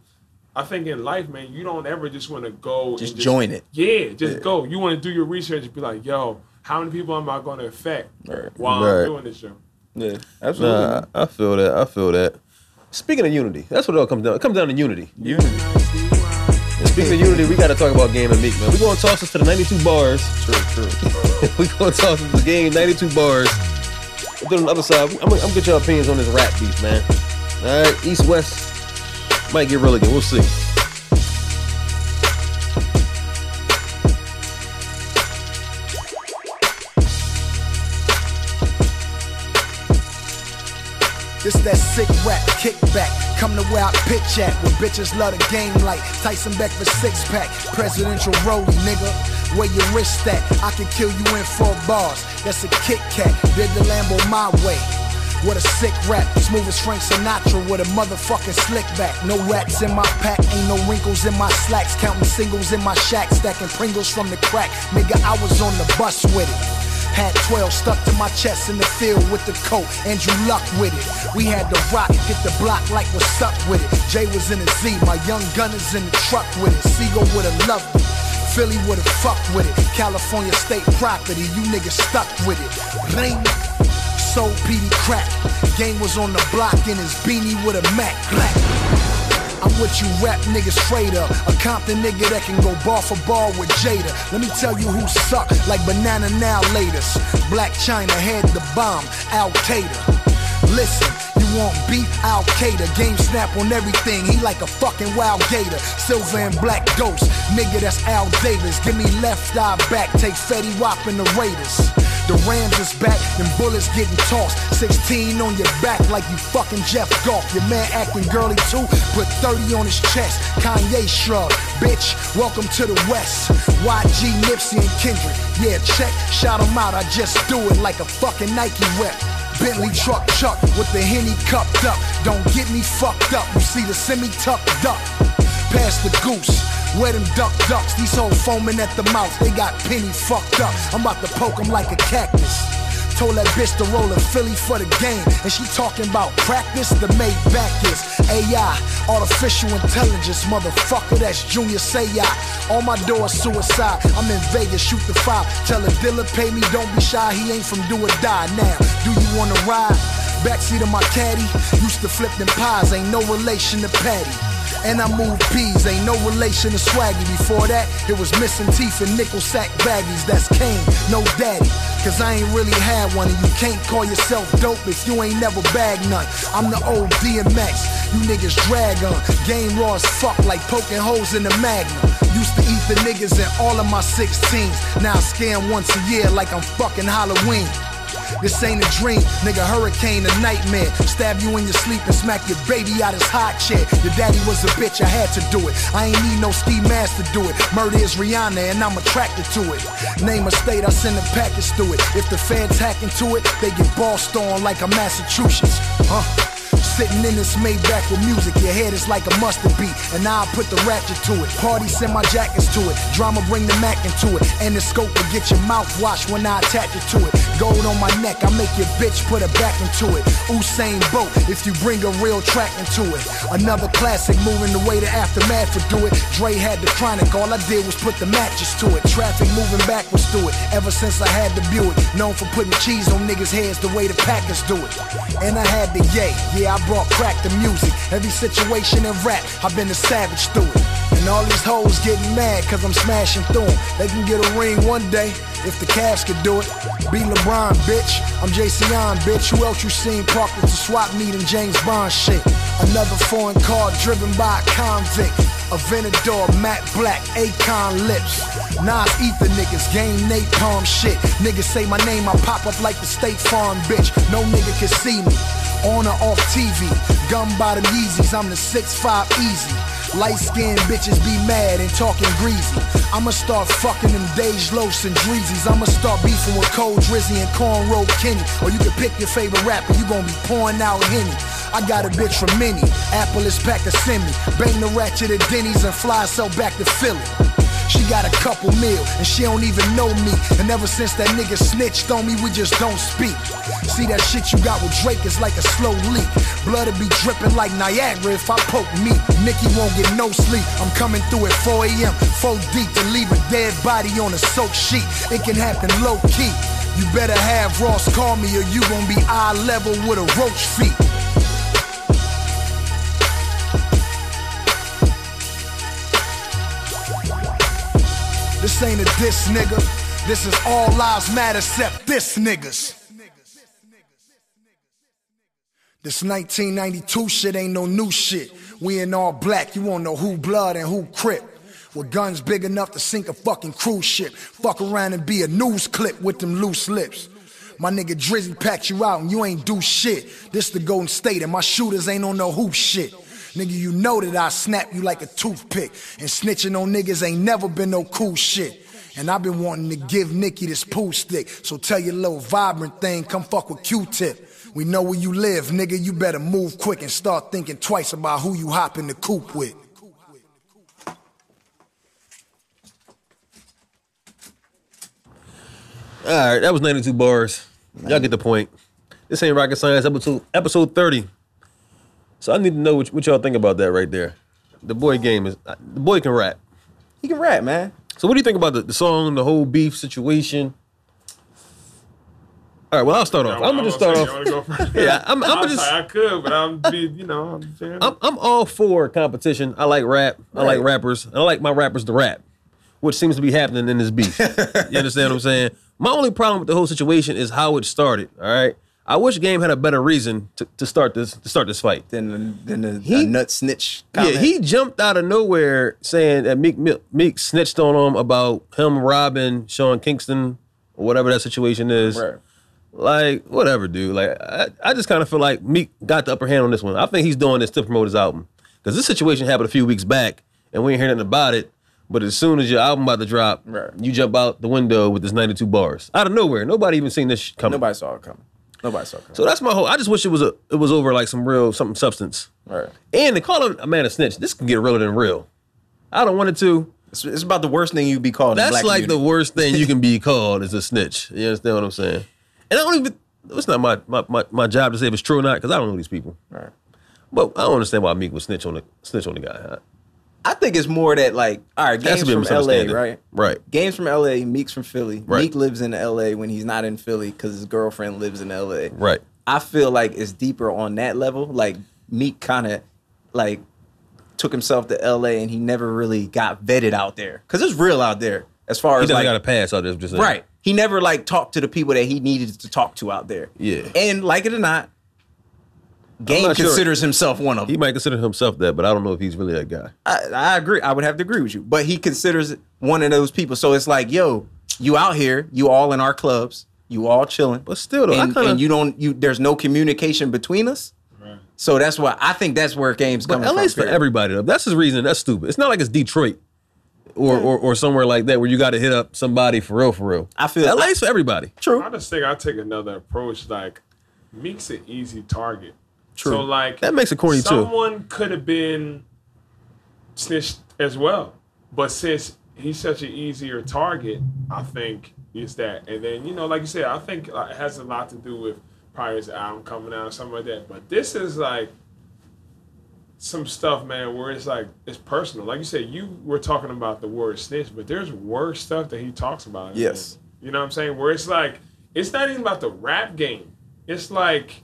I think in life, man, you don't ever just want to go Just and join it. Yeah, just go. You want to do your research and be like, yo, how many people am I going to affect Right. while Right. I'm doing this show? Yeah, absolutely. Nah, I feel that. I feel that. Speaking of unity, that's what it all comes down. It comes down to unity. Unity. And speaking of unity, we got to talk about game and meek, man. We going to toss us to the 92 bars. True, true. we going to toss us to the game 92 bars. But then on the other side, I'm, gonna- I'm gonna get your opinions on this rap beef, man. All right, East West might get real again. We'll see. This that sick rap kickback. Come to where I pitch at. Where bitches love the game like Tyson Beckford six pack. Presidential road, nigga. Where your wrist at? I can kill you in four bars. That's a Kit Kat. Did the Lambo my way. What a sick rap, smooth as Frank Sinatra with a motherfucking slick back. No rats in my pack, ain't no wrinkles in my slacks. Counting singles in my shack, stacking Pringles from the crack. Nigga, I was on the bus with it. Had 12 stuck to my chest in the field with the coat. Andrew Luck with it. We had the rock, hit the block like what's up with it. Jay was in a Z, my young gun is in the truck with it. Sigel would have loved it. Philly would've fucked with it. California state property, you niggas stuck with it. Ring. Sold PD crack. Game was on the block in his beanie with a Mac black. I'm what you rap niggas afraid of. A Compton nigga that can go bar for bar with Jada. Let me tell you who suck like banana now latest. Blac Chyna had the bomb, Al Qaeda. Listen, you want beef? Al Qaeda. Game snap on everything. He like a fucking wild gator. Silver and black ghost. Nigga, that's Al Davis. Give me left eye back. Take Fetty Wap and the Raiders. The Rams is back, them bullets getting tossed. 16 on your back like you fucking Jeff Goff. Your man acting girly too, put 30 on his chest. Kanye shrug, bitch, welcome to the West. YG, Nipsey, and Kendrick. Yeah, check, shout 'em out, I just do it like a fucking Nike rep. Bentley truck chuck with the henny cupped up. Don't get me fucked up. You see the semi tucked up. Pass the goose. Where them duck ducks? These hoes foaming at the mouth. They got penny fucked up. I'm about to poke 'em like a cactus. Told that bitch to roll a Philly for the game. And she talking about practice, the made back is AI, artificial intelligence, motherfucker, that's Junior Seau. On my door, suicide. I'm in Vegas, shoot the five. Tell a dealer, pay me, don't be shy. He ain't from do or die. Now, do you wanna ride? Backseat of my caddy, used to flip them pies, ain't no relation to Patty. And I move peas, ain't no relation to swaggy. Before that, it was missing teeth and nickel sack baggies. That's Kane, no daddy. Cause I ain't really had one, and you can't call yourself dope if you ain't never bagged none. I'm the old DMX, you niggas drag on. Game raw as fuck, like poking holes in the magnum. Used to eat the niggas in all of my 16s. Now I scam once a year like I'm fucking Halloween. This ain't a dream, nigga. Hurricane, a nightmare. Stab you in your sleep and smack your baby out his hot chair. Your daddy was a bitch, I had to do it. I ain't need no ski mask to do it. Murder is Rihanna, and I'm attracted to it. Name a state, I send a package through it. If the feds hack into it, they get bossed on like a Massachusetts. Huh? Sitting in this Maybach with music, your head is like a mustard beat, and I put the ratchet to it. Party send my jackets to it, drama bring the Mac into it, and the scope will get your mouth washed when I attach it to it. Gold on my neck, I make your bitch put her back into it. Usain Bolt, if you bring a real track into it. Another classic, moving the way the aftermath would do it. Dre had the chronic, all I did was put the matches to it. Traffic moving backwards through it. Ever since I had the Buick, known for putting cheese on niggas' heads the way the Packers do it. And I had the yay, yeah, I brought crack to music. Every situation in rap, I've been a savage through it. And all these hoes getting mad cause I'm smashing through 'em. They can get a ring one day if the Cavs could do it. Be LeBron, bitch. I'm JCon, bitch. Who else you seen parked at the swap meet and James Bond shit? Another foreign car driven by a convict. A Venador, matte black, Akon lips. Nas ether niggas, game napalm shit. Niggas say my name, I pop up like the State Farm bitch. No nigga can see me. On or off TV, gun bottom Yeezys, I'm the 6'5 easy. Light skinned bitches be mad and talking greasy. I'ma start fucking them Dej Loafs and Dreezys. I'ma start beefing with Cold Drizzy and Cornrow Kenny. Or you can pick your favorite rapper, you gon' be pouring out Henny. I got a bitch from Minnie, Apple is pack a semi. Bang the ratchet at Denny's and fly herself back to Philly. She got a couple mil, and she don't even know me. And ever since that nigga snitched on me, we just don't speak. See that shit you got with Drake is like a slow leak. Blood'll be dripping like Niagara if I poke me. Nicki won't get no sleep. I'm coming through at 4 a.m. 4 deep to leave a dead body on a soaked sheet. It can happen low key. You better have Ross call me or you gon' be eye level with a roach feet. This ain't a diss, nigga. This is all lives matter except this niggas. This 1992 shit ain't no new shit. We in all black, you won't know who blood and who crip. With guns big enough to sink a fucking cruise ship. Fuck around and be a news clip with them loose lips. My nigga Drizzy packed you out and you ain't do shit. This the Golden State and my shooters ain't on no hoop shit. Nigga, you know that I snap you like a toothpick. And snitching on niggas ain't never been no cool shit. And I've been wanting to give Nicki this pool stick. So tell your little vibrant thing, come fuck with Q-tip. We know where you live, nigga. You better move quick and start thinking twice about who you hop in the coop with. All right, that was 92 bars. Y'all get the point. This ain't rocket science. Episode episode 30. So I need to know what, what y'all think about that right there. The boy game is uh, the boy can rap. He can rap, man. So what do you think about the, the song, the whole beef situation? All right, well I'll start off. I'm gonna just start off. wanna go first? Yeah, I'm, I'm I'm gonna just. I could, but I'm be, you know, I'm saying. I'm, I'm all for competition. I like rap. I like rappers. And I like my rappers to rap, which seems to be happening in this beef. you understand what I'm saying? My only problem with the whole situation is how it started. All right. I wish Game had a better reason to, to start this to start this fight. than the, then the, He- a nut snitch. Comment. Yeah, he jumped out of nowhere saying that Meek Mill- Meek snitched on him about him robbing Sean Kingston or whatever that situation is. Right. Like, whatever, dude. Like, I, I just kind of feel like Meek got the upper hand on this one. I think he's doing this to promote his album. Because this situation happened a few weeks back, and we ain't hear nothing about it. But as soon as your album about to drop, Right. you jump out the window with this 92 bars. Out of nowhere. Nobody even seen this coming. Nobody saw it coming. Nobody saw it. So that's my whole. I just wish it was a it was over like some real something substance. Right. And they call him a man a snitch. This can get realer than real. I don't want it to. It's, it's about the worst thing you'd be called. in That's like the worst thing you can be called is a snitch. You understand what I'm saying? And I don't even. It's not my my, my, my job to say if it's true or not because I don't know these people. Right. But I don't understand why Meek would snitch on the snitch on the guy. I think it's more that like, all right, games to be a from LA, right? Right. Games from LA, Meek's from Philly. Right. Meek lives in LA when he's not in Philly because his girlfriend lives in LA. Right. I feel like it's deeper on that level. Like Meek kind of like took himself to LA and he never really got vetted out there because it's real out there as far He as like got a pass out there. Just right. He never like talked to the people that he needed to talk to out there. Yeah. and like it or not, Game not sure. considers himself one of them. He might consider himself that, but I don't know if he's really that guy. I, I agree. I would have to agree with you. But he considers one of those people. So it's like, yo, you out here, you all in our clubs, you all chilling. But still, though, I and, kinda- and you don't you there's no communication between us. Right. So that's why I think that's where games But coming LA's from. for everybody though. That's his reason. That's stupid. It's not like it's Detroit or or, or somewhere like that where you got to hit up somebody for real, for real. I feel- like LA's for everybody. True. I just think I take another approach. Like Meek's an easy target. True. So like That makes it corny, too. Someone could have been snitched as well, but since he's such an easier target, I think is that. And then you know, like you said, I think it has a lot to do with probably his album coming out or something like that. But this is like some stuff, man, where it's like it's personal. Like you said, you were talking about the word snitch, but there's worse stuff that he talks about. Yes. there. You know what I'm saying? Where it's like it's not even about the rap game. It's like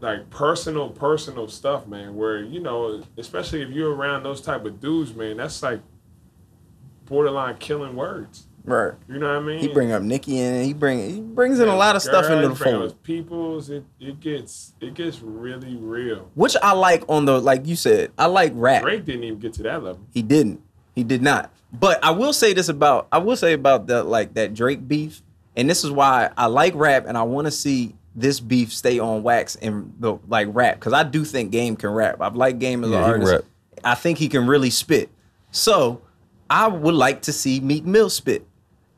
like personal, personal stuff, man. Where you know, especially if you're around those type of dudes, man, that's like borderline killing words. Right. You know what I mean? He bring up Nicki in. He bring he brings in a lot of stuff into the fold. People's, it, it gets it gets really real. Which I like on the like you said, I like rap. Drake didn't even get to that level. He didn't. He did not. But I will say this about I will say about the like that Drake beef, and this is why I like rap and I want to see this beef stay on wax and the like rap because I do think Game can rap. I've liked Game as Yeah, an artist. I think he can really spit. So I would like to see Meek Mill spit.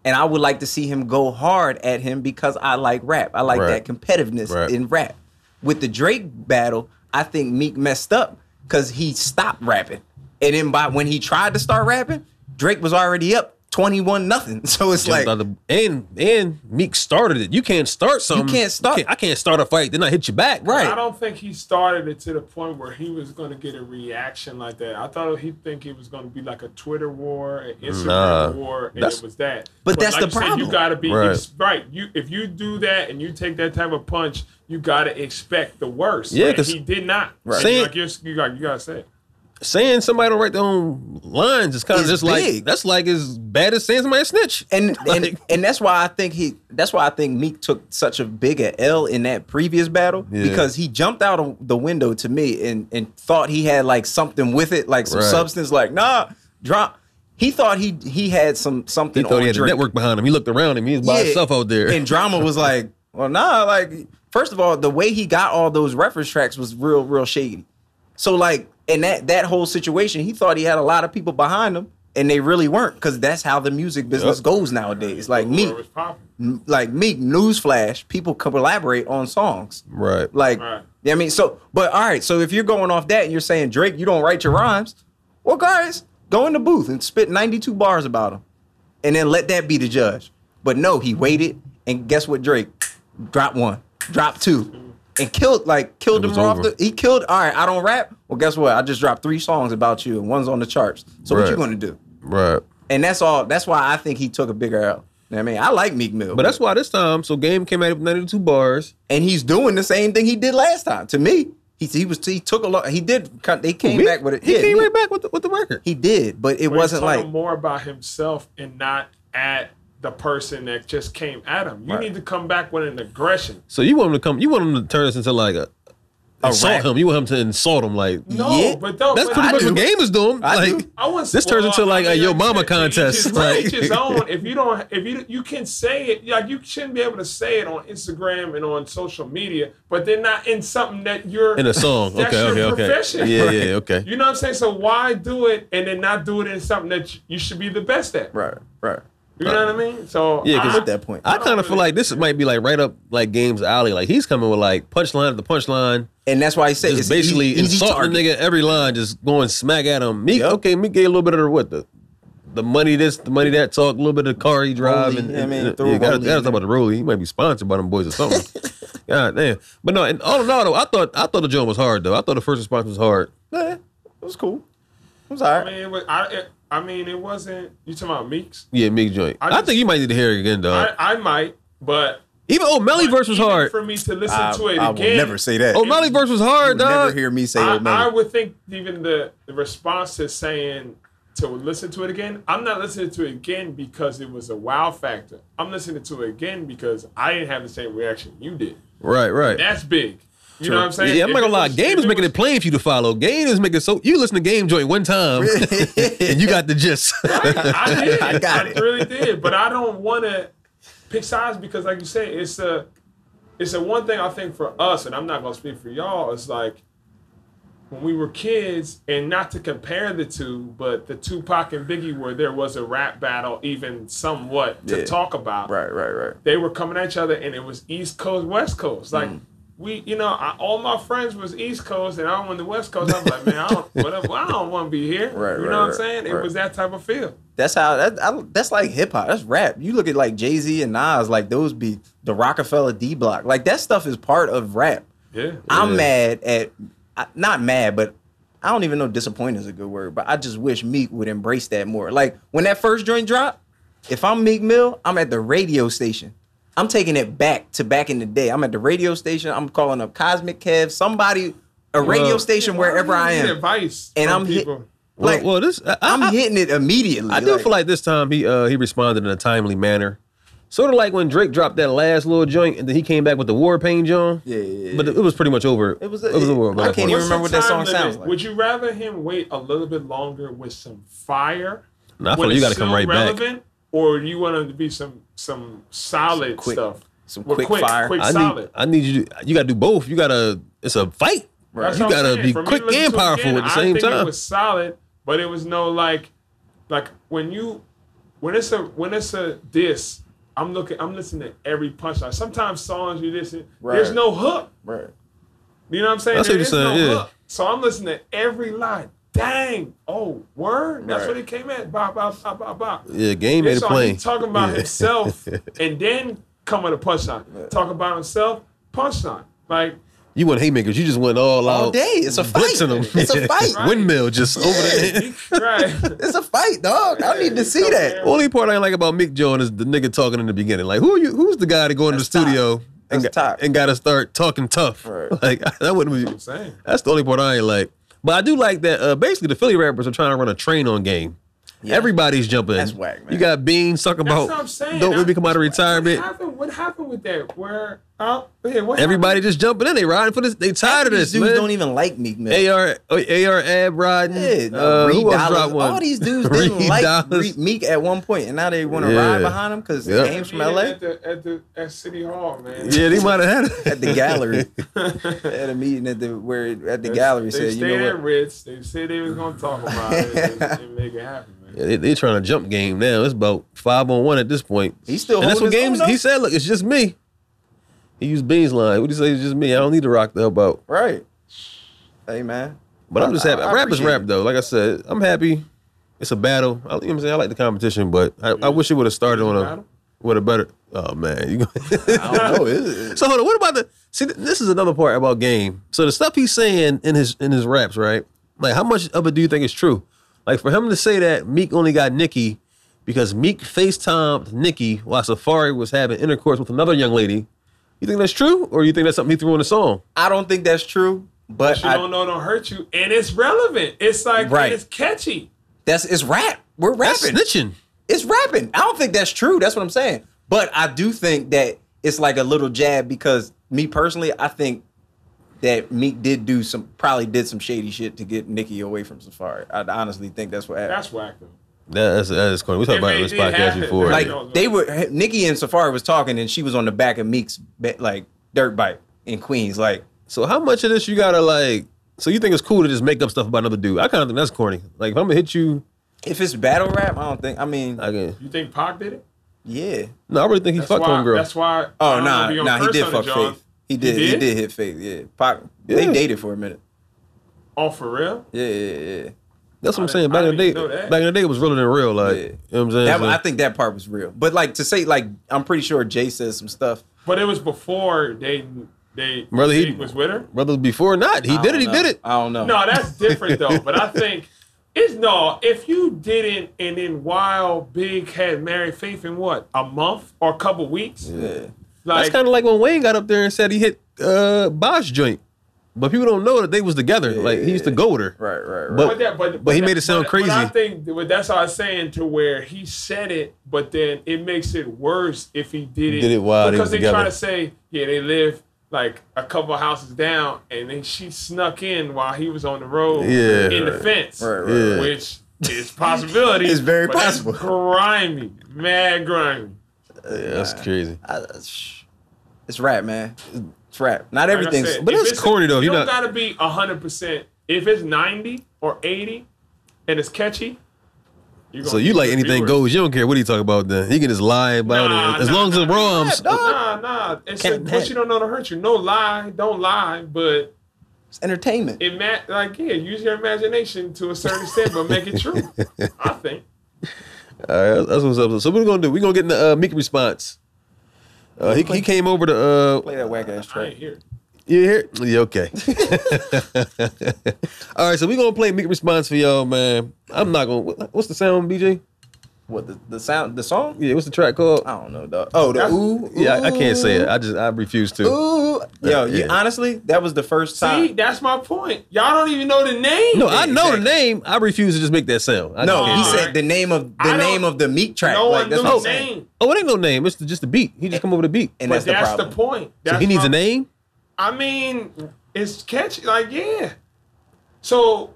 And I would like to see him go hard at him because I like rap. I like Right. that competitiveness Right. in rap. With the Drake battle, I think Meek messed up because he stopped rapping. And then by when he tried to start rapping, Drake was already up 21 nothing. So it's like Jumped out the- and and Meek started it. You can't start something. You can't start- I can't start a fight. Then I hit you back. Right. I don't think he started it to the point where he was going to get a reaction like that. I thought he'd think it was going to be like a Twitter war, an Instagram Nah. war, and it was that. but that's like the you said, problem. you got to be Right. right. You if you do that and you take that type of punch, you got to expect the worst. Yeah, And 'cause- he did not. Right. And Saying- like you're, you got you got to say. it. Saying somebody don't write their own lines is kind of just like that's like as bad as saying somebody snitch. and and Like- and that's why I think he that's why I think Meek took such a big a L in that previous battle Yeah. because he jumped out of the window to me and and thought he had like something with it like some Right. substance like nah drop he thought he he had some something he thought on he had Drake. a network behind him. He looked around him. He was by Yeah. himself out there. and drama was like well nah like first of all the way he got all those reference tracks was real real shady so like in that that whole situation he thought he had a lot of people behind him and they really weren't because that's how the music business Yep. goes nowadays like me like me, newsflash, people collaborate on songs. right. Like, Right. yeah, I mean, so, but all right, so if you're going off that and you're saying Drake, you don't write your rhymes, well, guys, go in the booth and spit 92 bars about him, and then let that be the judge. But no, he waited, and guess what? Drake dropped one, dropped two, and killed like killed It him off the. He killed. All right, I don't rap. Well, guess what? I just dropped three songs about you, and one's on the charts. So what you gonna do? Right. and that's all. That's why I think he took a bigger L. You know what I mean, I like Meek Mill, But that's why this time, so Game came out with 92 bars. and he's doing the same thing he did last time. To me, he he was he took a lot. He did. They came Meek- back with it. He Yeah, came Meek- right back with the, with the record. He did, but it But wasn't he's like more about himself and not at the person that just came at him. You Right. need to come back with an aggression. So you want him to come? You want him to turn this into like a, insult rap. him? You want him to insult him? Like No, Yeah. but don't. that's but pretty I much do. what Game is doing. I like do. I want This turns into like a Yo I mean, Mama like I contest, Each his, like- his own. If you don't, if you you can say it, like you shouldn't be able to say it on Instagram and on social media, but they're not in something that you're in a song. That's okay, your okay, okay. profession. Yeah, yeah, okay. You know what I'm saying? So why do it and then not do it in something that you should be the best at? right, right. You know what I mean? So yeah, because At that point, I kind of feel like this might be like right up like Game's alley. Like he's coming with like punchline after punchline, and that's why he said just it's basically easy, easy insulting the nigga every line, just going smack at him. Meek, Yep. okay, Meek gave a little bit of the what the the money this, the money that talk, a little bit of the car he drive, Rollie, and, yeah, I and- mean, and- yeah, gotta, gotta talk about the rollie. He might be sponsored by them boys or something. God damn, but no, and all in all though, I thought I thought the joint was hard though. I thought the first response was hard. Yeah, it was cool. It was all I right. mean, it was, I, it, I mean, it wasn't. You talking about Meeks? Yeah, Meek joint. I, I just- think you might need to hear it again, dog. I, I might, but even oh, Melly verse was hard. for me to listen I, to it I again. will never say that. Oh, Melly verse was hard, will dog. never hear me say I, it. I would think even the, the response to saying to listen to it again. I'm not listening to it again because it was a wow factor. I'm listening to it again because I didn't have the same reaction you did. Right, right. That's big. You know what I'm saying? Yeah, I'm not gonna lie. was- Game is making it plain for you to follow. Game is making so you listen to Game Joint one time, and you got the gist. I did. I got it. really did. But I don't want to pick sides because, like you say, it's a, it's a one thing I think for us, and I'm not gonna speak for y'all. It's like when we were kids, and not to compare the two, but the Tupac and Biggie, where there was a rap battle, even somewhat to Yeah. talk about. right, right, right. They were coming at each other, and it was East Coast, West Coast. Like. Mm. We, you know, I, all my friends was East Coast, and I'm on the West Coast. I was like, man, I don't, whatever, I don't want to be here. Right, you right, know what I'm right, saying? It was that type of feel. That's how that, I, that's like hip hop. That's rap. You look at like Jay Z and Nas, like those be the Roc-A-Fella D Block. Like that stuff is part of rap. Yeah. I'm Yeah. mad at, not mad, but I don't even know disappointed is a good word. But I just wish Meek would embrace that more. Like when that first joint dropped, if I'm Meek Mill, I'm at the radio station. I'm taking it back to back in the day. I'm at the radio station. I'm calling up Cosmic Kev, somebody, a radio Well- station Why wherever I am. Advice And I'm hit- people. well, Like, well, this I, I'm I, hitting it immediately. I do feel like this time he uh, he responded in a timely manner, sort of like when Drake dropped that last little joint and then he came back with the Wanna Know joint. Yeah, yeah, yeah. But it, it was pretty much over. It was- it was it- over. I can't even remember what that song limit? sounds like. Would you rather him wait a little bit longer with some fire? Nah, I feel like you got to come still right back. Or you want him to be some some solid Some quick- stuff? some With quick fire. quick I solid. need I need you. To, you got to do both. You got to. It's a fight. That's You got to be For quick and powerful again, at the same time. It was solid, but it was no like, like when you, when it's a when it's a diss. I'm looking. I'm listening to every punchline. Sometimes songs you listen, there's no hook. Right. You know what I'm saying? That's what There you're saying, no yeah. hook. So I'm listening to every line. Dang. Oh, word. That's Right. what he came at. Bop, bop, bop, bop, bop. Yeah, game made It's it all talking about Yeah. himself and then come with a punchline. Talk about himself, punchline. Like, You want haymakers. You just went all out. All day. It's a fight. them. It's a fight. Windmill just over the he- right. It's a fight, dog. I need to see that. Only part I like about Mick Jones is the nigga talking in the beginning. Like, who are you? Who's the guy to go in the top. studio and, got and gotta start talking tough? Right. Like that wouldn't be. I'm saying. That's the only part I ain't like. But I do like that. Uh, basically, the Philly rappers are trying to run a train on game. Yeah. Everybody's jumping. That's whack, man. You got Beans talking That's about what I'm saying. don't I- maybe come out of retirement. What happened, what happened with that? Where, uh, yeah, what Everybody just jumping in. They riding for this. They tired of These this, dudes man. don't even like Meek Mill. AR AR ab riding. Yeah, no, uh, who else dropped one? All these dudes didn't Reed like Dollars. Meek at one point, and now they want to Yeah. ride behind him because Yep. he came from LA At the, at the at City Hall, man. Yeah, they might have had it at the gallery. at a meeting at the where at the They- gallery They said, stayed you know at what? Ritz. They said they was gonna talk about it and, and make it happen. Yeah, they, they trying to jump game now. It's about five on one at this point. He's still and that's what his games. own, He said, "Look, it's just me." He used Beans line. What do you say? It's just me. I don't need to rock the help out. Right. Hey man. But I'm just happy. I rap is rap it. though. Like I said, I'm happy. It's a battle. I, you know what I'm saying? I like the competition, but I, I wish it would have started on a Battle? with a better. Oh man, you. I don't know. Is it? So hold on. What about the? See, this is another part about game. So the stuff he's saying in his in his raps, right? Like, how much of it do you think is true? Like for him to say that Meek only got Nicki because Meek FaceTimed Nicki while Safaree was having intercourse with another young lady. You think that's true, or you think that's something he threw in the song? I don't think that's true, but But you I, don't know, don't hurt you, and it's relevant. It's like Right. it's catchy. that's it's rap. We're That's rapping. snitching. It's rapping. I don't think that's true. That's what I'm saying. But I do think that it's like a little jab because me personally, I think that Meek did do some, probably did some shady shit to get Nicki away from Safaree. I honestly think that's what happened. That's whack though. That's that's corny. We talked about it may- on this podcast happened. before. like Yeah. they were, Nicki and Safaree was talking, and she was on the back of Meek's like dirt bike in Queens. Like so how much of this you gotta like? So you think it's cool to just make up stuff about another dude? I kind of think that's corny. Like if I'm gonna hit you, if it's battle rap, I don't think. I mean, I can. You think Pac did it? yeah. No, I really think he That's fucked why. one. That's why. Oh don't nah, nah, he did fuck. Faith. He did, he did? did hit Faith. Yeah, Pac, Yeah. they dated for a minute. Oh, for real? Yeah, yeah, yeah. That's what I'm saying. Back in the day, didn't know that. back in the day, it was realer than real. Like, Yeah. you know what I'm saying? That, So- I think that part was real. But like to say like I'm pretty sure Jay says some stuff. But it was before they they Brother, he- was with her. Brother before not. He I did it. don't He know. did it. I don't know. No, that's different though. But I think it's no. If you didn't, and then while Big had married Faith in what a month or a couple weeks, Yeah. That's kind of like when Wayne got up there and said he hit uh Bosh joint, but people don't know that they was together. like he used to go with her. Right, right, right. But- But, that, but, but he that- made it sound but- but I crazy. think that- that's all I'm saying to where he said it, but then it makes it worse if he did it. Did it while because was they try to say, yeah, they live like a couple houses down, and then she snuck in while he was on the road Yeah. in the fence, Right, right, Yeah. which is possibility. It's very but that's possible. grimy, mad grimy. Yeah, that's crazy. I- sh- it's rap, man. It's rap. Not Like everything's. said, but that's it's- corny, though. You You don't gotta be hundred percent. If it's ninety or eighty, and it's catchy. You So you like anything goes. You don't care what he talk about. Then he can just lie about Nah, it as nah, long as it's wrongs. Nah, nah. It's but you don't know to hurt you. No lie, don't lie. But It's entertainment. it ma- like yeah, use your imagination to a certain extent, but make it true. I think. All right, that's what's up. So what we gonna do? We're gonna get in the uh, Meek response. Uh, he, he came over to uh, Play that whack ass I track. ain't here. You hear? Yeah, okay. All right, so we're gonna play Meek response for y'all, man. I'm not gonna. What's the sound, BG? What the, the sound? The song? Yeah, what's the track called? I don't know, dog. Oh, the That's- ooh. Yeah, I, I can't say it. I just I refuse to. Ooh. Yo, you, Yeah. honestly, that was the first time. See, that's my point. Y'all don't even know the name. No, I know Exactly. the name. I refuse to just make that sound. I no, can't he said the name of the I name of the meat track. no like one that's knew what I'm the saying. name. Oh, it ain't no name. It's just the beat. He just come over the beat. And But that's the problem. the point. So he needs my- a name. I mean, it's catchy. Like, yeah. So,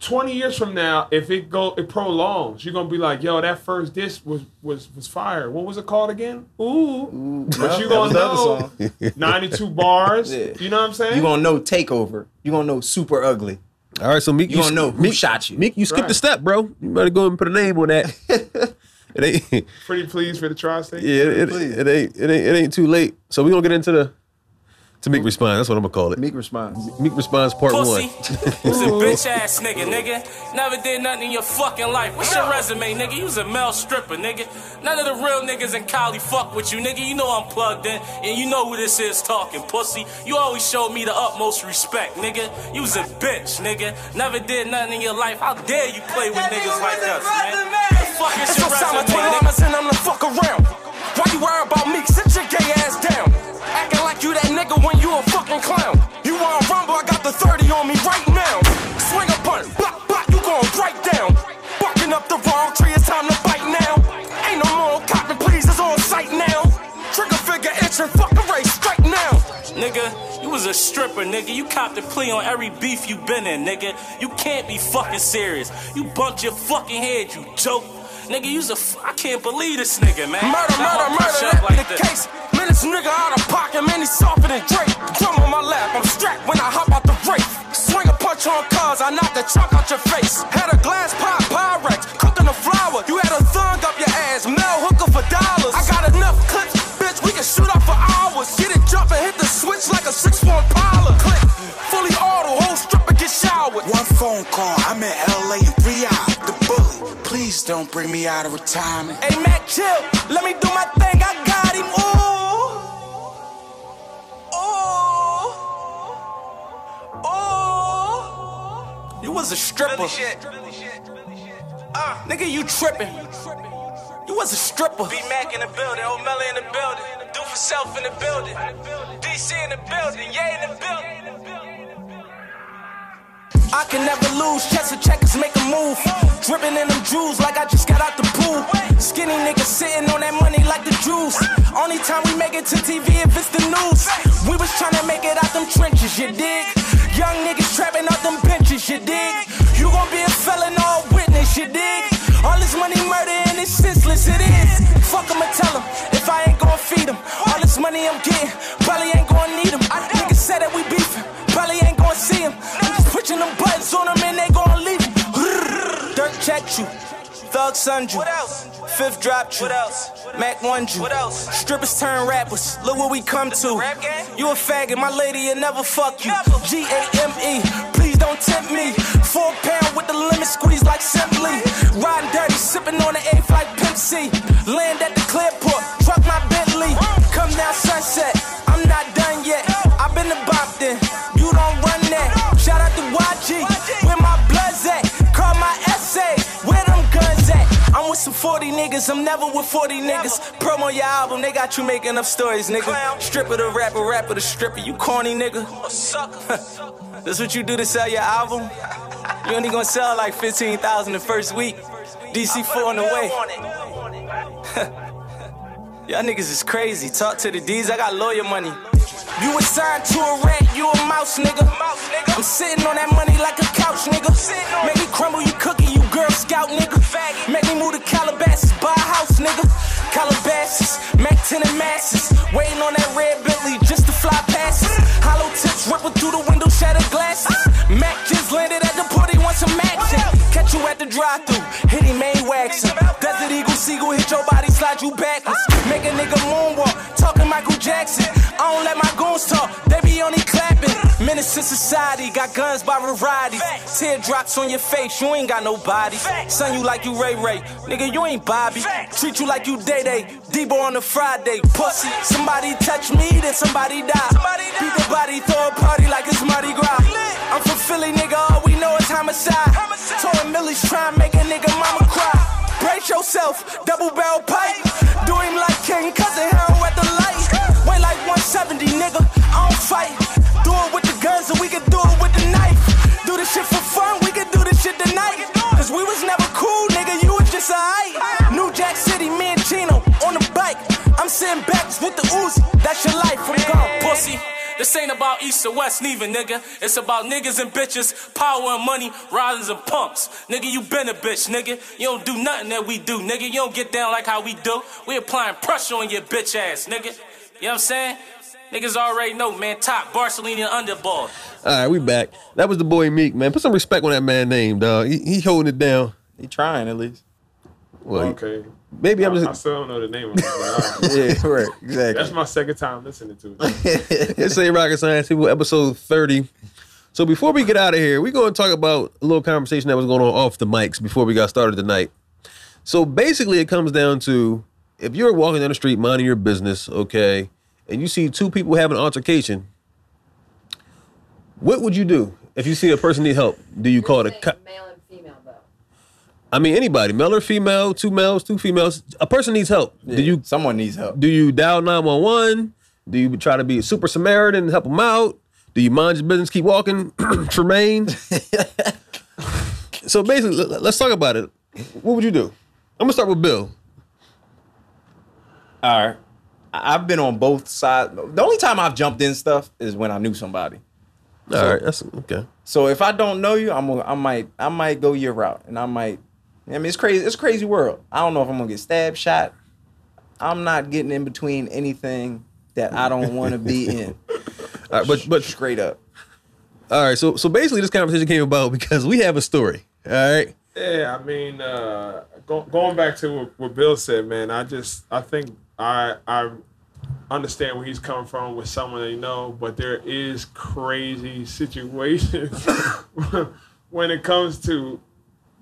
twenty years from now, if it go it prolongs, you're gonna be like, "Yo, that first disc was was was fire." What was it called again? Ooh. But No, you that was gonna know song. 92 bars. Yeah. You know what I'm saying? You gonna know takeover. You gonna know super ugly. All right, so Meek, You gonna know who shot you. Meek, you skipped Right. the step, bro. You better go and put a name on that. it ain't. Pretty pleased for the tri-state. Yeah, it, it, it ain't. It ain't. It ain't too late. So we gonna get into the to Meek response. That's what I'm gonna call it. Meek response. Meek response part Pussy. one. You's a bitch ass nigga, nigga. Never did nothing in your fucking life. What's your resume, nigga? You's a male stripper, nigga. None of the real niggas in Cali fuck with you, nigga. You know I'm plugged in, and you know who this is talking, pussy. You always showed me the utmost respect, nigga. You's a bitch, nigga. Never did nothing in your life. How dare you play with niggas like us, man? The fuck is your resume, nigga? I'm the fuck around. Why you worry about me? Sit your gay ass down. You that nigga when you a fucking clown. You want rumble? I got the 30 on me right now. Swing a punch, block, block, you going right down. Barking up the wrong tree, it's time to bite now. Ain't no more cotton, please, it's on sight now. Trigger figure itching, fuck the race, strike now. Nigga, you was a stripper, nigga. You copped a plea on every beef you been in, nigga. You can't be fucking serious. You bumped your fucking head, you joke. Nigga, you's a f- I can't believe this nigga, man. Murder, Now murder, murder, that like the this. case. Man, this nigga out of pocket, man, he's softer than Drake. Drum on my lap, I'm strapped when I hop out the race. Swing a punch on cuz, I knock the chunk out your face. Had a glass pot, Pyrex, cooking the flour. You had a thong up your ass, Mel hooker for dollars. I got enough clips, bitch, we can shoot up for hours. Get it jumping, hit the switch like a 6-1 Impala. Click, fully auto, whole stripper get showered. One phone call, I'm in LA in three hours. The bully, please don't bring me out of retirement. Hey, Mac, chill, let me do my thing, I got him, ooh. You was a stripper. Nigga, you tripping. You was a stripper. B Mac in the building, Omelly in the building, do for self in the building, DC in the building, yeah in the building. I can never lose. Chest of checkers make a move. Dripping in them jewels like I just got out the pool. Skinny niggas sitting on that money like the Jews. Only time we make it to TV if it's the news. We was trying to make it out them trenches, you dig? Young niggas trapping out them benches, you dig? You gon' be a felon or a witness, you dig? All this money murder and it's senseless, it is. Fuck 'em and tell 'em if I ain't gon' feed 'em. All this money I'm getting, probably ain't gon' need 'em. Niggas said that we beefing, probably ain't gon' see 'em. I'm just pushing them buttons on 'em and they gon' leave 'em. Dirt checked you. Thug sundry. What else? Fifth dropped you. What else? Mac you. What else? Strippers turn rappers. Look what we come to. You a faggot, my lady, will never fuck you. G A M E. Please don't tempt me. Four pound with the lemon squeeze like simply. Riding dirty, sipping on the A like Pimp C. Land at the Clearport, truck my Bentley. Come down sunset. I'm some 40 niggas. I'm never with 40 niggas. Promo your album. They got you making up stories, nigga. Stripper the rapper, rapper the stripper. You corny nigga. This what you do to sell your album? You only gonna sell like 15,000 the first week. DC4 on the way. Y'all niggas is crazy. Talk to the D's. I got lawyer money. You was signed to a rat, you a mouse, nigga. I'm sitting on that money like a couch, nigga. Make me crumble you cookie, you Girl Scout, nigga. Make me move to Calabasas, buy a house, nigga. Calabasas, Mac 10 and masses. Waiting on that red Bentley just to fly past. Hollow tips ripping through the window, shattered glasses. Mac just landed at the party, want some action. At the drive hit him, ain't waxing. Desert Eagle, Seagull, hit your body, slide you backwards. Make a nigga moonwalk, talking Michael Jackson. I don't let my goons talk, they be only clapping. Menace to society, got guns by variety. Teardrops on your face, you ain't got no body. Son, you like you Ray Ray, nigga, you ain't Bobby. Treat you like you Day Day, Debo on a Friday. Pussy, somebody touch me, then somebody die. Beat the body, throw a party like it's Mardi Gras. I'm from Philly, nigga, all we know is homicide. Towing millies, try to make a nigga mama cry. Brace yourself, double barrel pipe. Do him like King Cousin Harold at the light. Weigh like 170, nigga. I don't fight. Do it with the guns and we can do it with the This ain't about east or west, neither, nigga. It's about niggas and bitches, power and money, riders and pumps. Nigga, you been a bitch, nigga. You don't do nothing that we do, nigga. You don't get down like how we do. We applying pressure on your bitch ass, nigga. You know what I'm saying? Niggas already know, man. Top Barcelona underball. All right, we back. That was the boy Meek, man. Put some respect on that man name, dog. He, he holding it down. He trying at least. Well, Okay. Maybe I'm I, I still don't know the name of it. but, Yeah, right, exactly. That's my second time listening to it. It's a rocket science people episode 30. So before we get out of here, we're going to talk about a little conversation that was going on off the mics before we got started tonight. So basically, it comes down to if you're walking down the street minding your business, okay, and you see two people having an altercation, what would you do if you see a person need help? Do you call it a co- male and female though. I mean, anybody, male or female, two males, two females. A person needs help. Do you? Someone needs help. Do you dial nine one one? Do you try to be a super Samaritan and help them out? Do you mind your business, keep walking, Tramaine? so basically, let- let's talk about it. What would you do? I'm gonna start with Bill. All right. I've been on both sides. The only time I've jumped in stuff is when I knew somebody. All right, that's okay. So if I don't know you, I'm I might I might go your route, and I might. I mean, it's crazy. It's a crazy world. I don't know if I'm gonna get stabbed, shot. I'm not getting in between anything that I don't want to be in. All right, but but straight up. All right, so so basically, this conversation came about because we have a story. All right. Yeah, I mean, uh, go, going back to what, what Bill said, man, I just I think I I understand where he's coming from with someone they know, but there is crazy situations when it comes to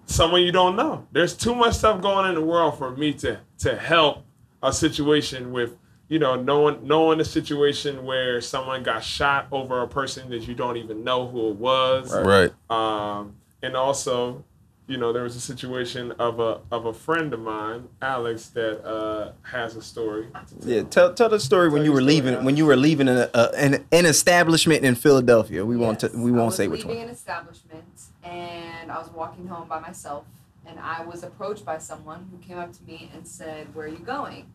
someone you don't know. There's too much stuff going on in the world for me to to help a situation with you know knowing knowing a situation where someone got shot over a person that you don't even know who it was Right. um, and also you know, there was a situation of a of a friend of mine, Alex, that uh, has a story. Yeah, tell tell the story when you were story, leaving Alex. when you were leaving a, a, an an establishment in Philadelphia. We won't t- we won't was say which leaving one. an establishment, and I was walking home by myself, and I was approached by someone who came up to me and said, "Where are you going?"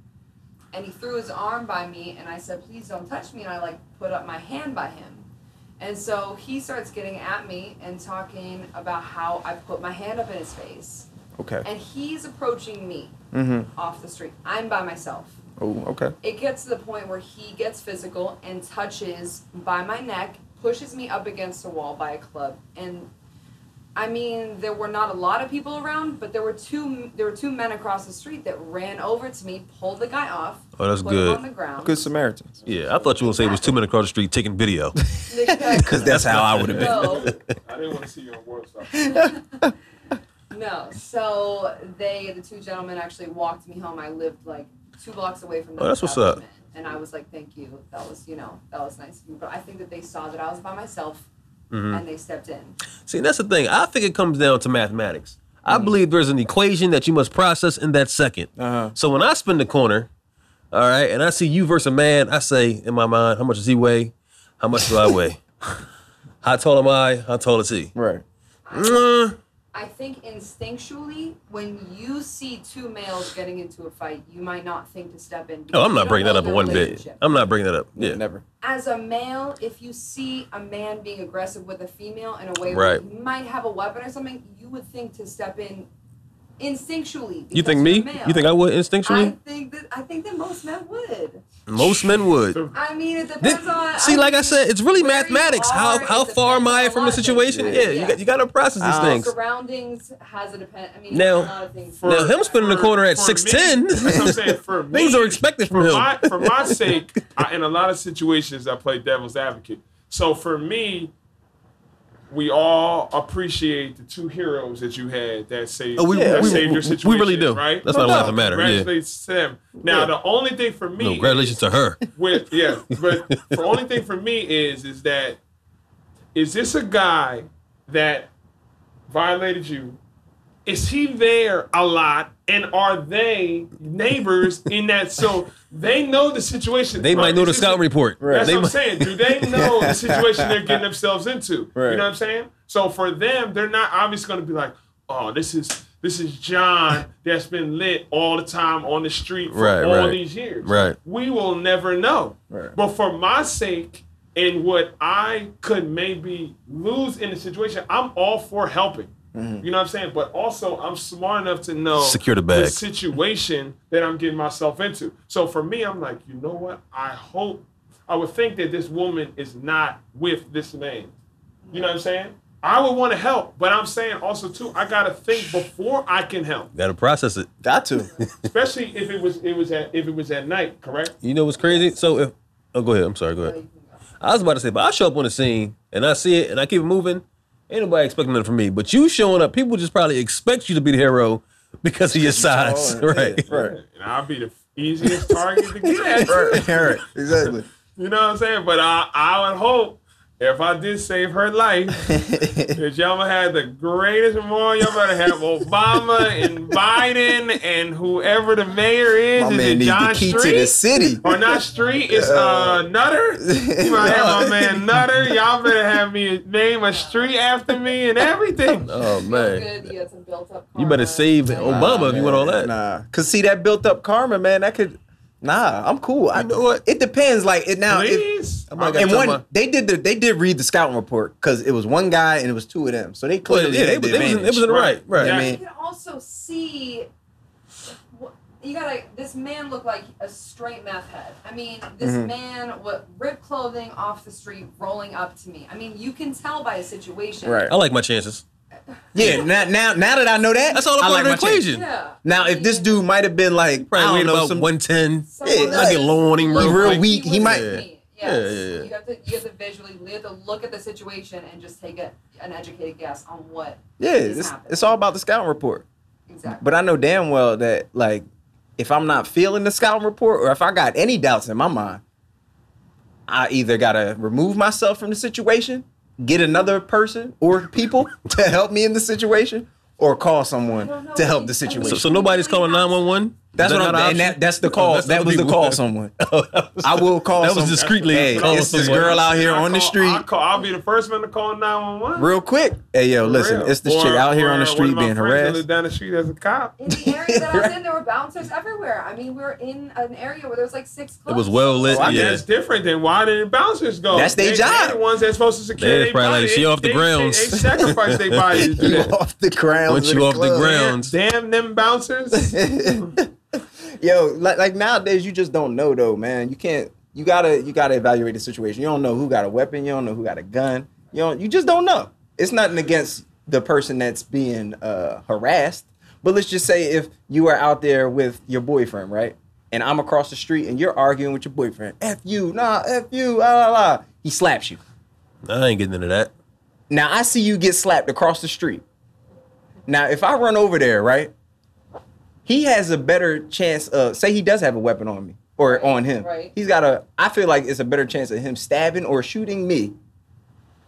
And he threw his arm by me, and I said, "Please don't touch me." And I like put up my hand by him, and so he starts getting at me and talking about how I put my hand up in his face, Okay. and he's approaching me Mm-hmm. off the street. I'm by myself Oh, okay. it gets to the point where he gets physical and touches by my neck, pushes me up against a wall by a club, and I mean there were not a lot of people around, but there were two there were two men across the street that ran over to me, pulled the guy off, Oh, that's put him good. on the ground. Good Samaritans. Yeah, I thought you were gonna say it was two men across the street taking video. Because that's how I would've been. No, I didn't want to see you on World Star. no. So they the two gentlemen actually walked me home. I lived like two blocks away from oh, the Oh, that's what's up. establishment. And I was like, thank you. That was, you know, that was nice of you. But I think that they saw that I was by myself Mm-hmm. and they stepped in. See, that's the thing. I think it comes down to mathematics. I believe there's an equation that you must process in that 2nd Uh-huh. So when I spin the corner, all right, and I see you versus a man, I say in my mind, how much does he weigh? How much do I weigh? how tall am I? How tall is he? Right. Mm, I think instinctually, when you see two males getting into a fight, you might not think to step in. oh, because I'm not don't bringing that up in one bit. I'm not bringing that up. Yeah. Never. As a male, if you see a man being aggressive with a female in a way Right. where he might have a weapon or something, you would think to step in instinctually. You think me? male. You think I would instinctually? I instinctually? think that I think that most men would. Most men would. I mean, it depends Thi- on. See, like I said, it's really mathematics. How are, how it far am depends on I a from the of things. situation? Yeah, you got you got to process these Uh, things. Surroundings has a depend. I mean, Now- a lot of things. For- Now him spinning the for- corner at for six me- ten, That's what I'm saying. For me, things are expected from for him. my for my sake, I, in a lot of situations, I play devil's advocate. So for me, we all appreciate the two heroes that you had that saved, Oh, we- that we- saved we- your we really do. Right? That's not No a doubt. laughing matter. Yeah. Congratulations to them. Now the only thing for me, No, congratulations to her. with yeah, but the only thing for me is is that is this a guy that violated you? Is he there a lot, and are they neighbors in that? So they know the situation. They might know the scout report. That's They what I'm might- saying. Do they know the situation they're getting themselves into? Right. You know what I'm saying? So for them, they're not obviously going to be like, "Oh, this is this is John that's been lit all the time on the street for Right, all right. these years." Right. We will never know. Right. But for my sake and what I could maybe lose in the situation, I'm all for helping. Mm-hmm. You know what I'm saying? But also, I'm smart enough to know Secure the bag. situation that I'm getting myself into. So for me, I'm like, you know what? I hope, I would think that this woman is not with this man. You know what I'm saying? I would want to help, but I'm saying also too, I gotta think before I can help, Got to process it. Got to. especially if it was it was at if it was at night. Correct? You know what's crazy? So if oh, go ahead. I'm sorry. Go ahead. I was about to say, but I show up on the scene and I see it and I keep it moving. Ain't nobody expecting nothing from me. But you showing up, people just probably expect you to be the hero because of your size, right? yeah, right. And I'll be the easiest target to get at. Right. right. Exactly. You know what I'm saying? But I, I would hope if I did save her life, that y'all gonna have the greatest memorial. Y'all better have Obama and Biden and whoever the mayor is. My is man it needs John the key Street? to the city. Or not Street, it's uh, Nutter. You might have my man Nutter. Y'all better have me name a street after me and everything. Oh man, you had some built up. you better save Obama if you want all that. Nah. Cause see that built up karma, man, that could Nah, I'm cool. I, You know what? It depends. Like it now. It, Please. I'm not and one, my- they did the they did read the scouting report because it was one guy and it was two of them, so they Well, clearly yeah, they, had the they, was, in- they was in the advantage. right, right. Yeah. I You can also see. You gotta. This man looked like a straight meth head. I mean, this Mm-hmm. man what ripped clothing off the street, rolling up to me. I mean, you can tell by his situation. right? I like my chances. Yeah. Now, now, now that I know that, That's all a I part like of the equation. Yeah. Now, if this dude might have been like, I Probably don't know, about some, 110. Yeah, that I get low on him real real quick. weak. He was might- Yeah, Yes. yeah, yeah. You have to you have to visually you have to look at the situation and just take a, an educated guess on what yeah, is it's, it's all about the scouting report. exactly. But I know damn well that like if I'm not feeling the scouting report or if I got any doubts in my mind, I either gotta remove myself from the situation, get another person or people to help me in the situation, or call someone to help the situation. So, so nobody's calling nine one one. That's what I'm. And that, that's the call. that was the call. Someone. I will call. That was some- discreetly Hey, call it's this girl out here I on the street. I call, I'll be the first one to call 911. Real quick. Hey yo, listen, it's this chick out here on the street being harassed. down the street as a cop. In the area that I was in, there were bouncers everywhere. I mean, we were in an area where there was like six clubs. It was well lit. Oh, well, yeah. That's different than why did the bouncers go? That's their job. They're the ones that's supposed to secure They their probably body. like, she off the grounds. They, they sacrifice their body to do You off the grounds. Once of you off the club. grounds, Damn them bouncers. Yo, like like nowadays you just don't know though, man. You can't you gotta you gotta evaluate the situation. You don't know who got a weapon, you don't know who got a gun. You don't you just don't know. It's nothing against the person that's being uh harassed. But let's just say if you are out there with your boyfriend, right? And I'm across the street and you're arguing with your boyfriend. F you, nah, F you, la la la. He slaps you. I ain't getting into that. Now I see you get slapped across the street. Now if I run over there, right? He has a better chance of say he does have a weapon on me or on him. right. He's got a I feel like it's a better chance of him stabbing or shooting me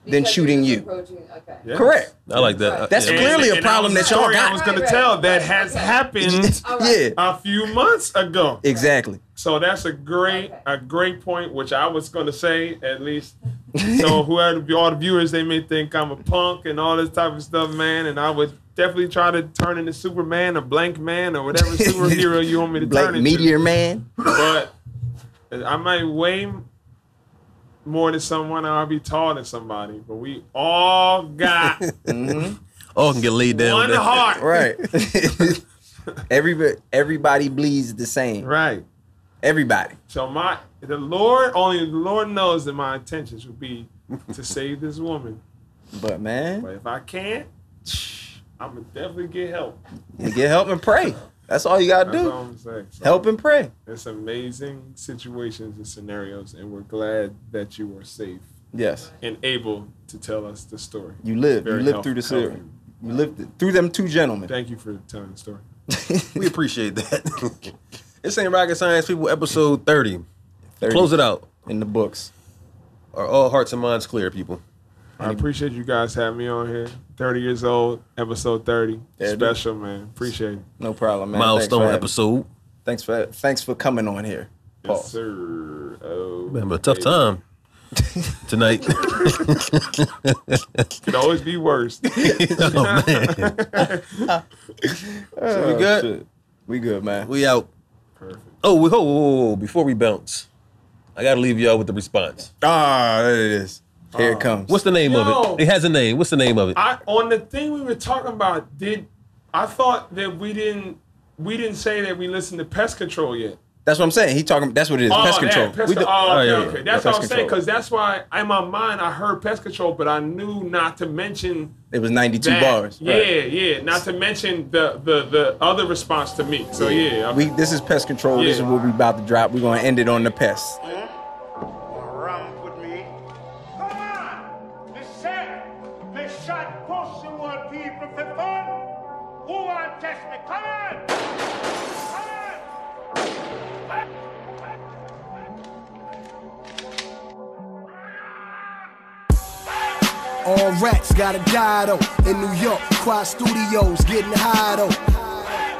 than shooting you're you. approaching- Okay. Yes. Correct. I like that. That's Yeah. clearly a And problem was that y'all story I was gonna tell right, that has okay. happened Yeah. a few months ago. Exactly. So that's a great Okay. a great point, which I was gonna say at least. so whoever all the viewers, they may think I'm a punk and all this type of stuff, man. And I would definitely try to turn into Superman, or Blank Man, or whatever superhero you want me to Like turn into. Meteor Man. But I might weigh more than someone, or I'll be taller than somebody. But we all got mm-hmm. All can get laid down. one with heart. Right. Everybody everybody bleeds the same. Right. Everybody. So my the Lord only the Lord knows that my intentions would be to save this woman. But man, But if I can't, I'm gonna definitely get help. you get help and pray. That's all you gotta That's do. all I'm. So Help and pray. It's amazing situations and scenarios, and we're glad that you are safe Yes. and able to tell us the story. You live. Very you lived help- through the series. helpful. You lived it- through them two gentlemen. Thank you for telling the story. We appreciate that. this ain't rocket science, people. Episode thirty. 30 Close it out. in the books. Are all hearts and minds clear, people? I appreciate you guys having me on here. 30 years old, episode 30. Yeah, dude. Special, man. Appreciate it. No problem, man. Milestone thanks episode. Thanks for thanks for coming on here. Yes, sir. Oh, Man, but a tough time tonight. Could always be worse. oh man. so we good? Shit. We good, man. We out. Perfect. Oh, we, oh, whoa, whoa, before we bounce, I gotta leave y'all with the response. Ah, there it is. Here it uh, comes. What's the name Yo. of it? It has a name. What's the name of it? I on the thing we were talking about, did I thought that we didn't we didn't say that we listened to pest control yet. That's what I'm saying. He talking. That's what it is. Oh, pest that, control. pest We do- oh, oh, okay, yeah, okay. yeah. That's Pest what I'm saying because that's why in my mind I heard pest control, but I knew not to mention it was 92 that. bars. Yeah, Right. yeah. Not to mention the the the other response to me. So yeah, I'm- We this is pest control. This is what we about to drop. We're gonna end it on the pest. Mm-hmm. All rats gotta die though. In New York, Quad Studios getting high though.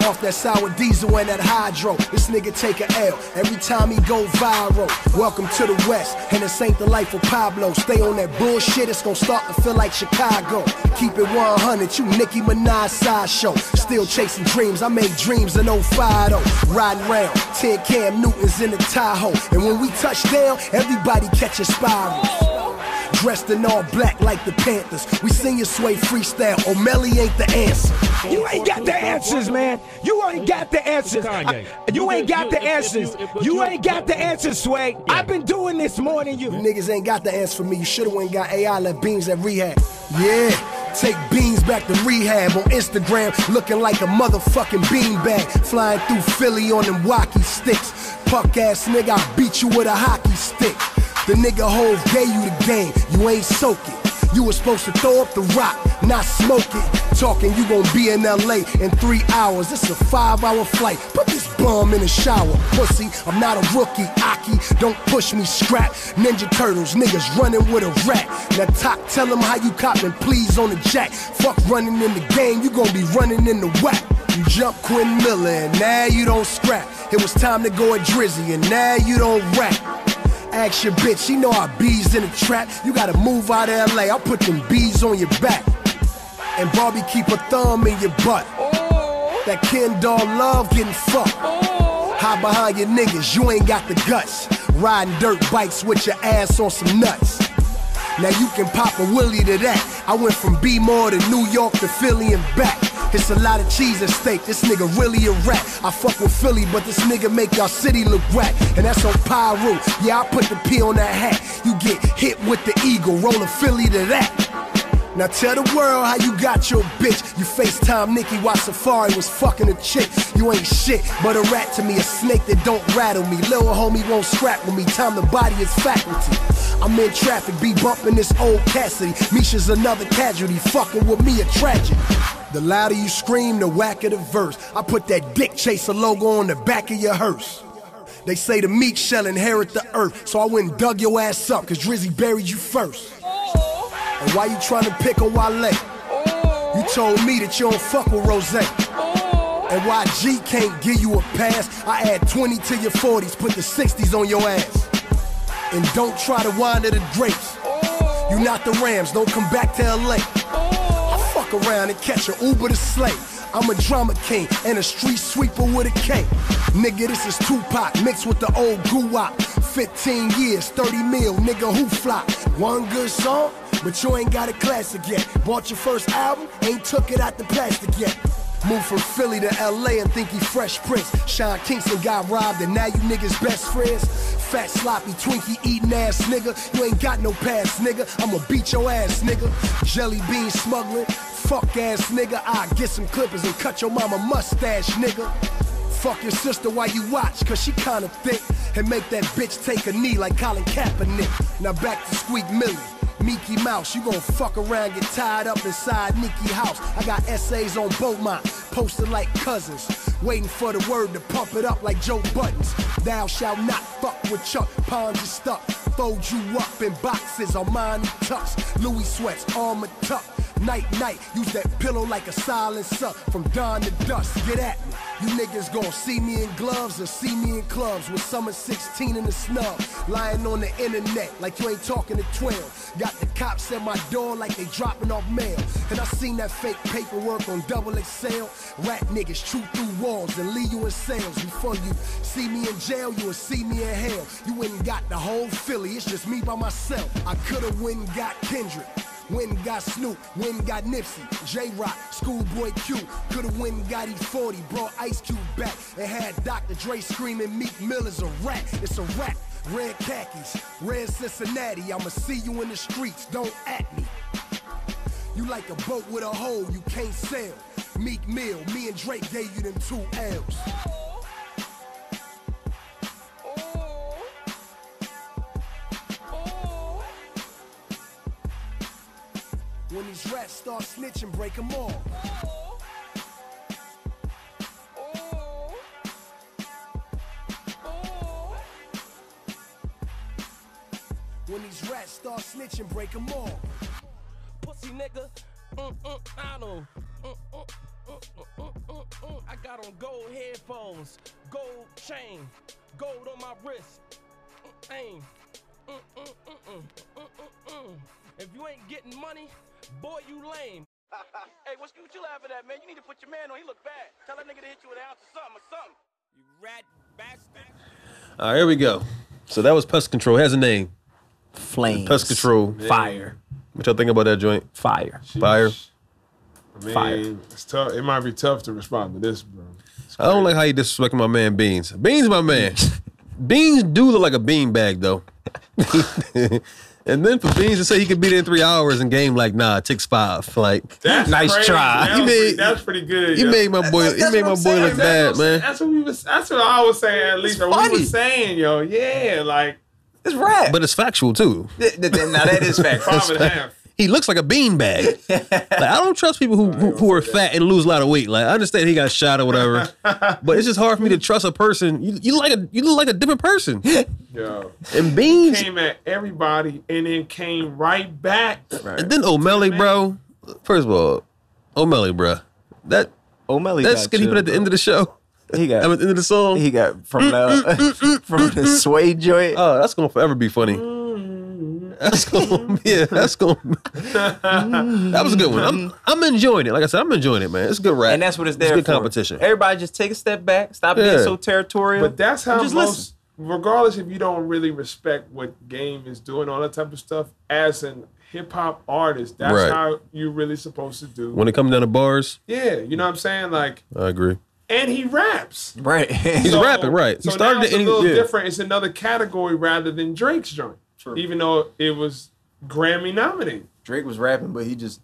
Off that sour diesel and that hydro. This nigga take a L every time he go viral. Welcome to the West, and this ain't the life of Pablo. Stay on that bullshit, it's gonna start to feel like Chicago. Keep it 100, you Nicki Minaj sideshow. Still chasing dreams, I made dreams in 05 though. Riding round, 10 Cam Newtons in the Tahoe. And when we touch down, everybody catches spirals. Dressed in all black like the Panthers. We sing your sway freestyle. Omelly ain't the answer. You ain't got the answers, man. You ain't got the answers. I- you ain't got the answers. you- You you- ain't got the answers, Sway. I've been doing this more than You you. niggas ain't got the answer for me. You should've went and got AI left beans at rehab. Yeah. Take beans back to rehab on Instagram, looking like a motherfucking beanbag. Flying through Philly on them walkie sticks. Puck ass nigga, I beat you with a hockey stick. The nigga Hove gave you the game, you ain't soak it. You was supposed to throw up the rock, not smoke it. Talking you gon' be in LA in three hours. It's a five hour flight. Put this bomb in the shower. Pussy, I'm not a rookie. Aki, don't push me, scrap. Ninja Turtles, niggas running with a rat. Now talk, tell them how you copping, please on the jack. Fuck running in the game, you gon' be running in the whack. You jump Quilly Millz and now you don't scrap. It was time to go at Drizzy and now you don't rap. Ask your bitch, she know I bees in the trap. You gotta move out of LA, I'll put them bees on your back. And Barbie keep a thumb in your butt. That Ken doll love getting fucked. Hide behind your niggas, you ain't got the guts. Riding dirt bikes with your ass on some nuts. Now you can pop a willie to that. I went from B-more to New York to Philly and back. It's a lot of cheese at stake. This nigga really a rat. I fuck with Philly, but this nigga make y'all city look whack. And that's on Piru. Yeah, I put the P on that hat. You get hit with the eagle, roll a Philly to that. Now tell the world how you got your bitch. You FaceTime Nicki while Safaree was fucking a chick. You ain't shit, but a rat to me, a snake that don't rattle me. Little homie won't scrap with me. Time the body is faculty. I'm in traffic, be bumping this old Cassidy. Misha's another casualty, fucking with me a tragedy. The louder you scream, the whacker the verse. I put that dick chaser logo on the back of your hearse. They say the meek shall inherit the earth, so I went and dug your ass up, cause Drizzy buried you first. And why you trying to pick on Wale? You told me that you don't fuck with Rose. And why G can't give you a pass? I add 20 to your 40s, put the 60s on your ass. And don't try to wind to the grapes. You not the Rams, don't come back to LA. Fuck around and catch a Uber to slay. I'm a drama king and a street sweeper with a K. Nigga, this is Tupac mixed with the old goo-wop. 15 years, 30 mil, nigga, who flop? One good song, but you ain't got a classic yet. Bought your first album, ain't took it out the plastic yet. Moved from Philly to LA and think he Fresh Prince. Sean Kingston got robbed and now you niggas best friends. Fat sloppy Twinkie eating ass nigga. You ain't got no past nigga. I'ma beat your ass nigga. Jelly bean smuggling. Fuck ass nigga. I get some clippers and cut your mama mustache nigga. Fuck your sister while you watch, cause she kinda thick. And make that bitch take a knee like Colin Kaepernick. Now back to Squeak Millie. Mickey Mouse, you gon' fuck around, get tied up inside Nicki house. I got essays on Beaumont, posted like cousins. Waiting for the word to pump it up like Joe Budden's. Thou shalt not fuck with Chuck, pawns you stuck. Fold you up in boxes, Armani tucks. Louis sweats, armor tuck. Night, night, use that pillow like a silent silencer. From dawn to dusk, get at me. You niggas gon' see me in gloves or see me in clubs with summer 16 in the snub. Lying on the internet like you ain't talking to 12. Got the cops at my door like they dropping off mail. And I seen that fake paperwork on double XL. Rat niggas chew through walls and leave you in cells. Before you see me in jail, you will see me in hell. You ain't got the whole Philly, it's just me by myself. I could've went and got Kendrick. When got Snoop, when got Nipsey, Jay Rock, Schoolboy Q, could've and got E40, brought Ice Cube back, and had Dr. Dre screaming Meek Mill is a rat, it's a rat. Red khakis, red Cincinnati, I'ma see you in the streets, don't at me. You like a boat with a hole you can't sail. Meek Mill, me and Drake gave you them two L's. Start snitching, break them all. When these rats start snitching, break them all. Pussy nigga, mm, mm, I know. Mm, mm, mm, mm, mm, mm, mm. I got on gold headphones, gold chain, gold on my wrist. Mm, aim. If you ain't getting money, boy, you lame. hey, what's what you laughing at, man? You need to put your man on. He look bad. Tell that nigga to hit you with an ounce or something or something. You rat bastard. All right, here we go. So that was Pest Control. It has a name. Flames. Pest Control. Fire. What y'all think about that joint? Fire. Fire. I mean, Fire. It's tough. It might be tough to respond to this, bro. I don't like how you disrespecting my man Beans. Beans, my man. Beans do look like a bean bag though. and then for Beans to say he could beat it in three hours and game like nah, it takes five. Like That's Nice crazy. try. That You made- pretty, that's pretty good. you yo. made my boy. You that's made my boy saying, look That's bad, man. That's what we was. That's what I was saying. At least It's what we funny. was saying, yo. Yeah, like It's rap. But it's factual too. Th- th- th- now that is fact. five and a half. He looks like a beanbag. like I don't trust people who who, who are fat and lose a lot of weight. Like I understand he got shot or whatever, but it's just hard for me to trust a person. You, you like a you look like a different person. Yo. And Beans came at everybody and then came right back. and then Omelly, bro. First of all, Omelly, bro. That Omelly that got skin he put at the end of the show. He got at the end of the song. He got from mm, the mm, mm, from the sway joint. Oh, that's gonna forever be funny. That's gonna yeah, that's gonna that was a good one. I'm I'm enjoying it. Like I said, I'm enjoying it, man. It's good rap. and that's what it's there good for. competition. Everybody just take a step back. Stop being so territorial. But that's how Just most, listen. regardless if you don't really respect what game is doing, all that type of stuff, as an hip hop artist, that's Right. how you're really supposed to do. When it comes down to bars, yeah, you know what I'm saying? Like, I agree. and he raps. Right. He's rapping, right. He So started now it's it a and he- little yeah. different. It's another category rather than Drake's joint. Even though it was Grammy nominated. Drake was rapping, but he just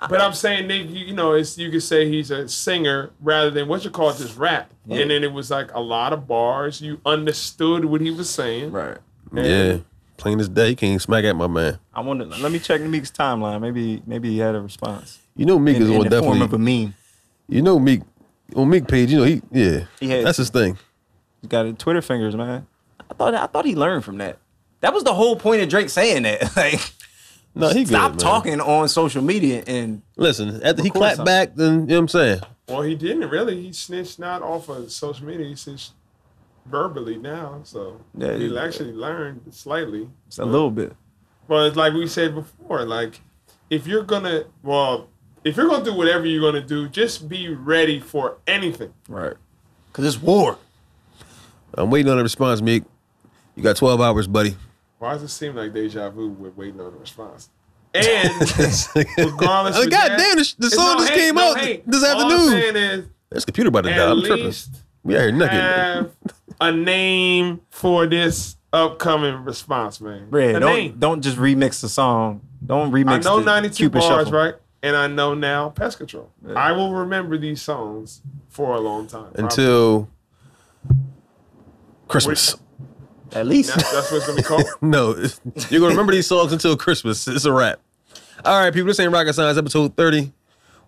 But I'm saying, Nick, you, you know, it's you could say he's a singer rather than what you call it, just rap. Yeah. And then it was like a lot of bars. You understood what he was saying. Right. Yeah. Plain as day, he can't smack at my man. I wonder. Let me check Meek's timeline. Maybe maybe he had a response. You know Meek in, is in on the definitely form of a meme. You know Meek on Meek page, you know he yeah. He had- that's his thing. He's got his Twitter fingers, man. I thought I thought he learned from that. That was the whole point of Drake saying that. like, No, he good, stop man. talking on social media and Listen, after he clapped something. back, then you know what I'm saying? Well, he didn't really. He snitched not off of social media. He snitched verbally now. So Yeah, he yeah. actually learned slightly. just a little bit. But it's like we said before, like if you're gonna, well, if you're gonna do whatever you're gonna do, just be ready for anything. Right. Cause it's war. I'm waiting on a response, Meek. You got 12 hours, buddy. Why does it seem like deja vu? We're waiting on a response. And regardless, I of God that, damn, the, the song no just hate, came no out hate. this All afternoon. saying is, This computer about to die. I'm tripping. We out here nooking. have a name for this upcoming response, man. Red, a don't name. don't just remix the song. Don't remix. It. I know the 92 Cupid bars, Shuffle. right? And I know now Pest Control. I will remember these songs for a long time. Until Christmas. At least. That's, that's what it's to be called. no, you're gonna remember these songs until Christmas. It's a wrap. All right, people. This ain't rocket science. Episode thirty.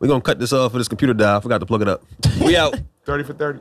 We're gonna cut this off for this computer die. I forgot to plug it up. We out. 30 for 30.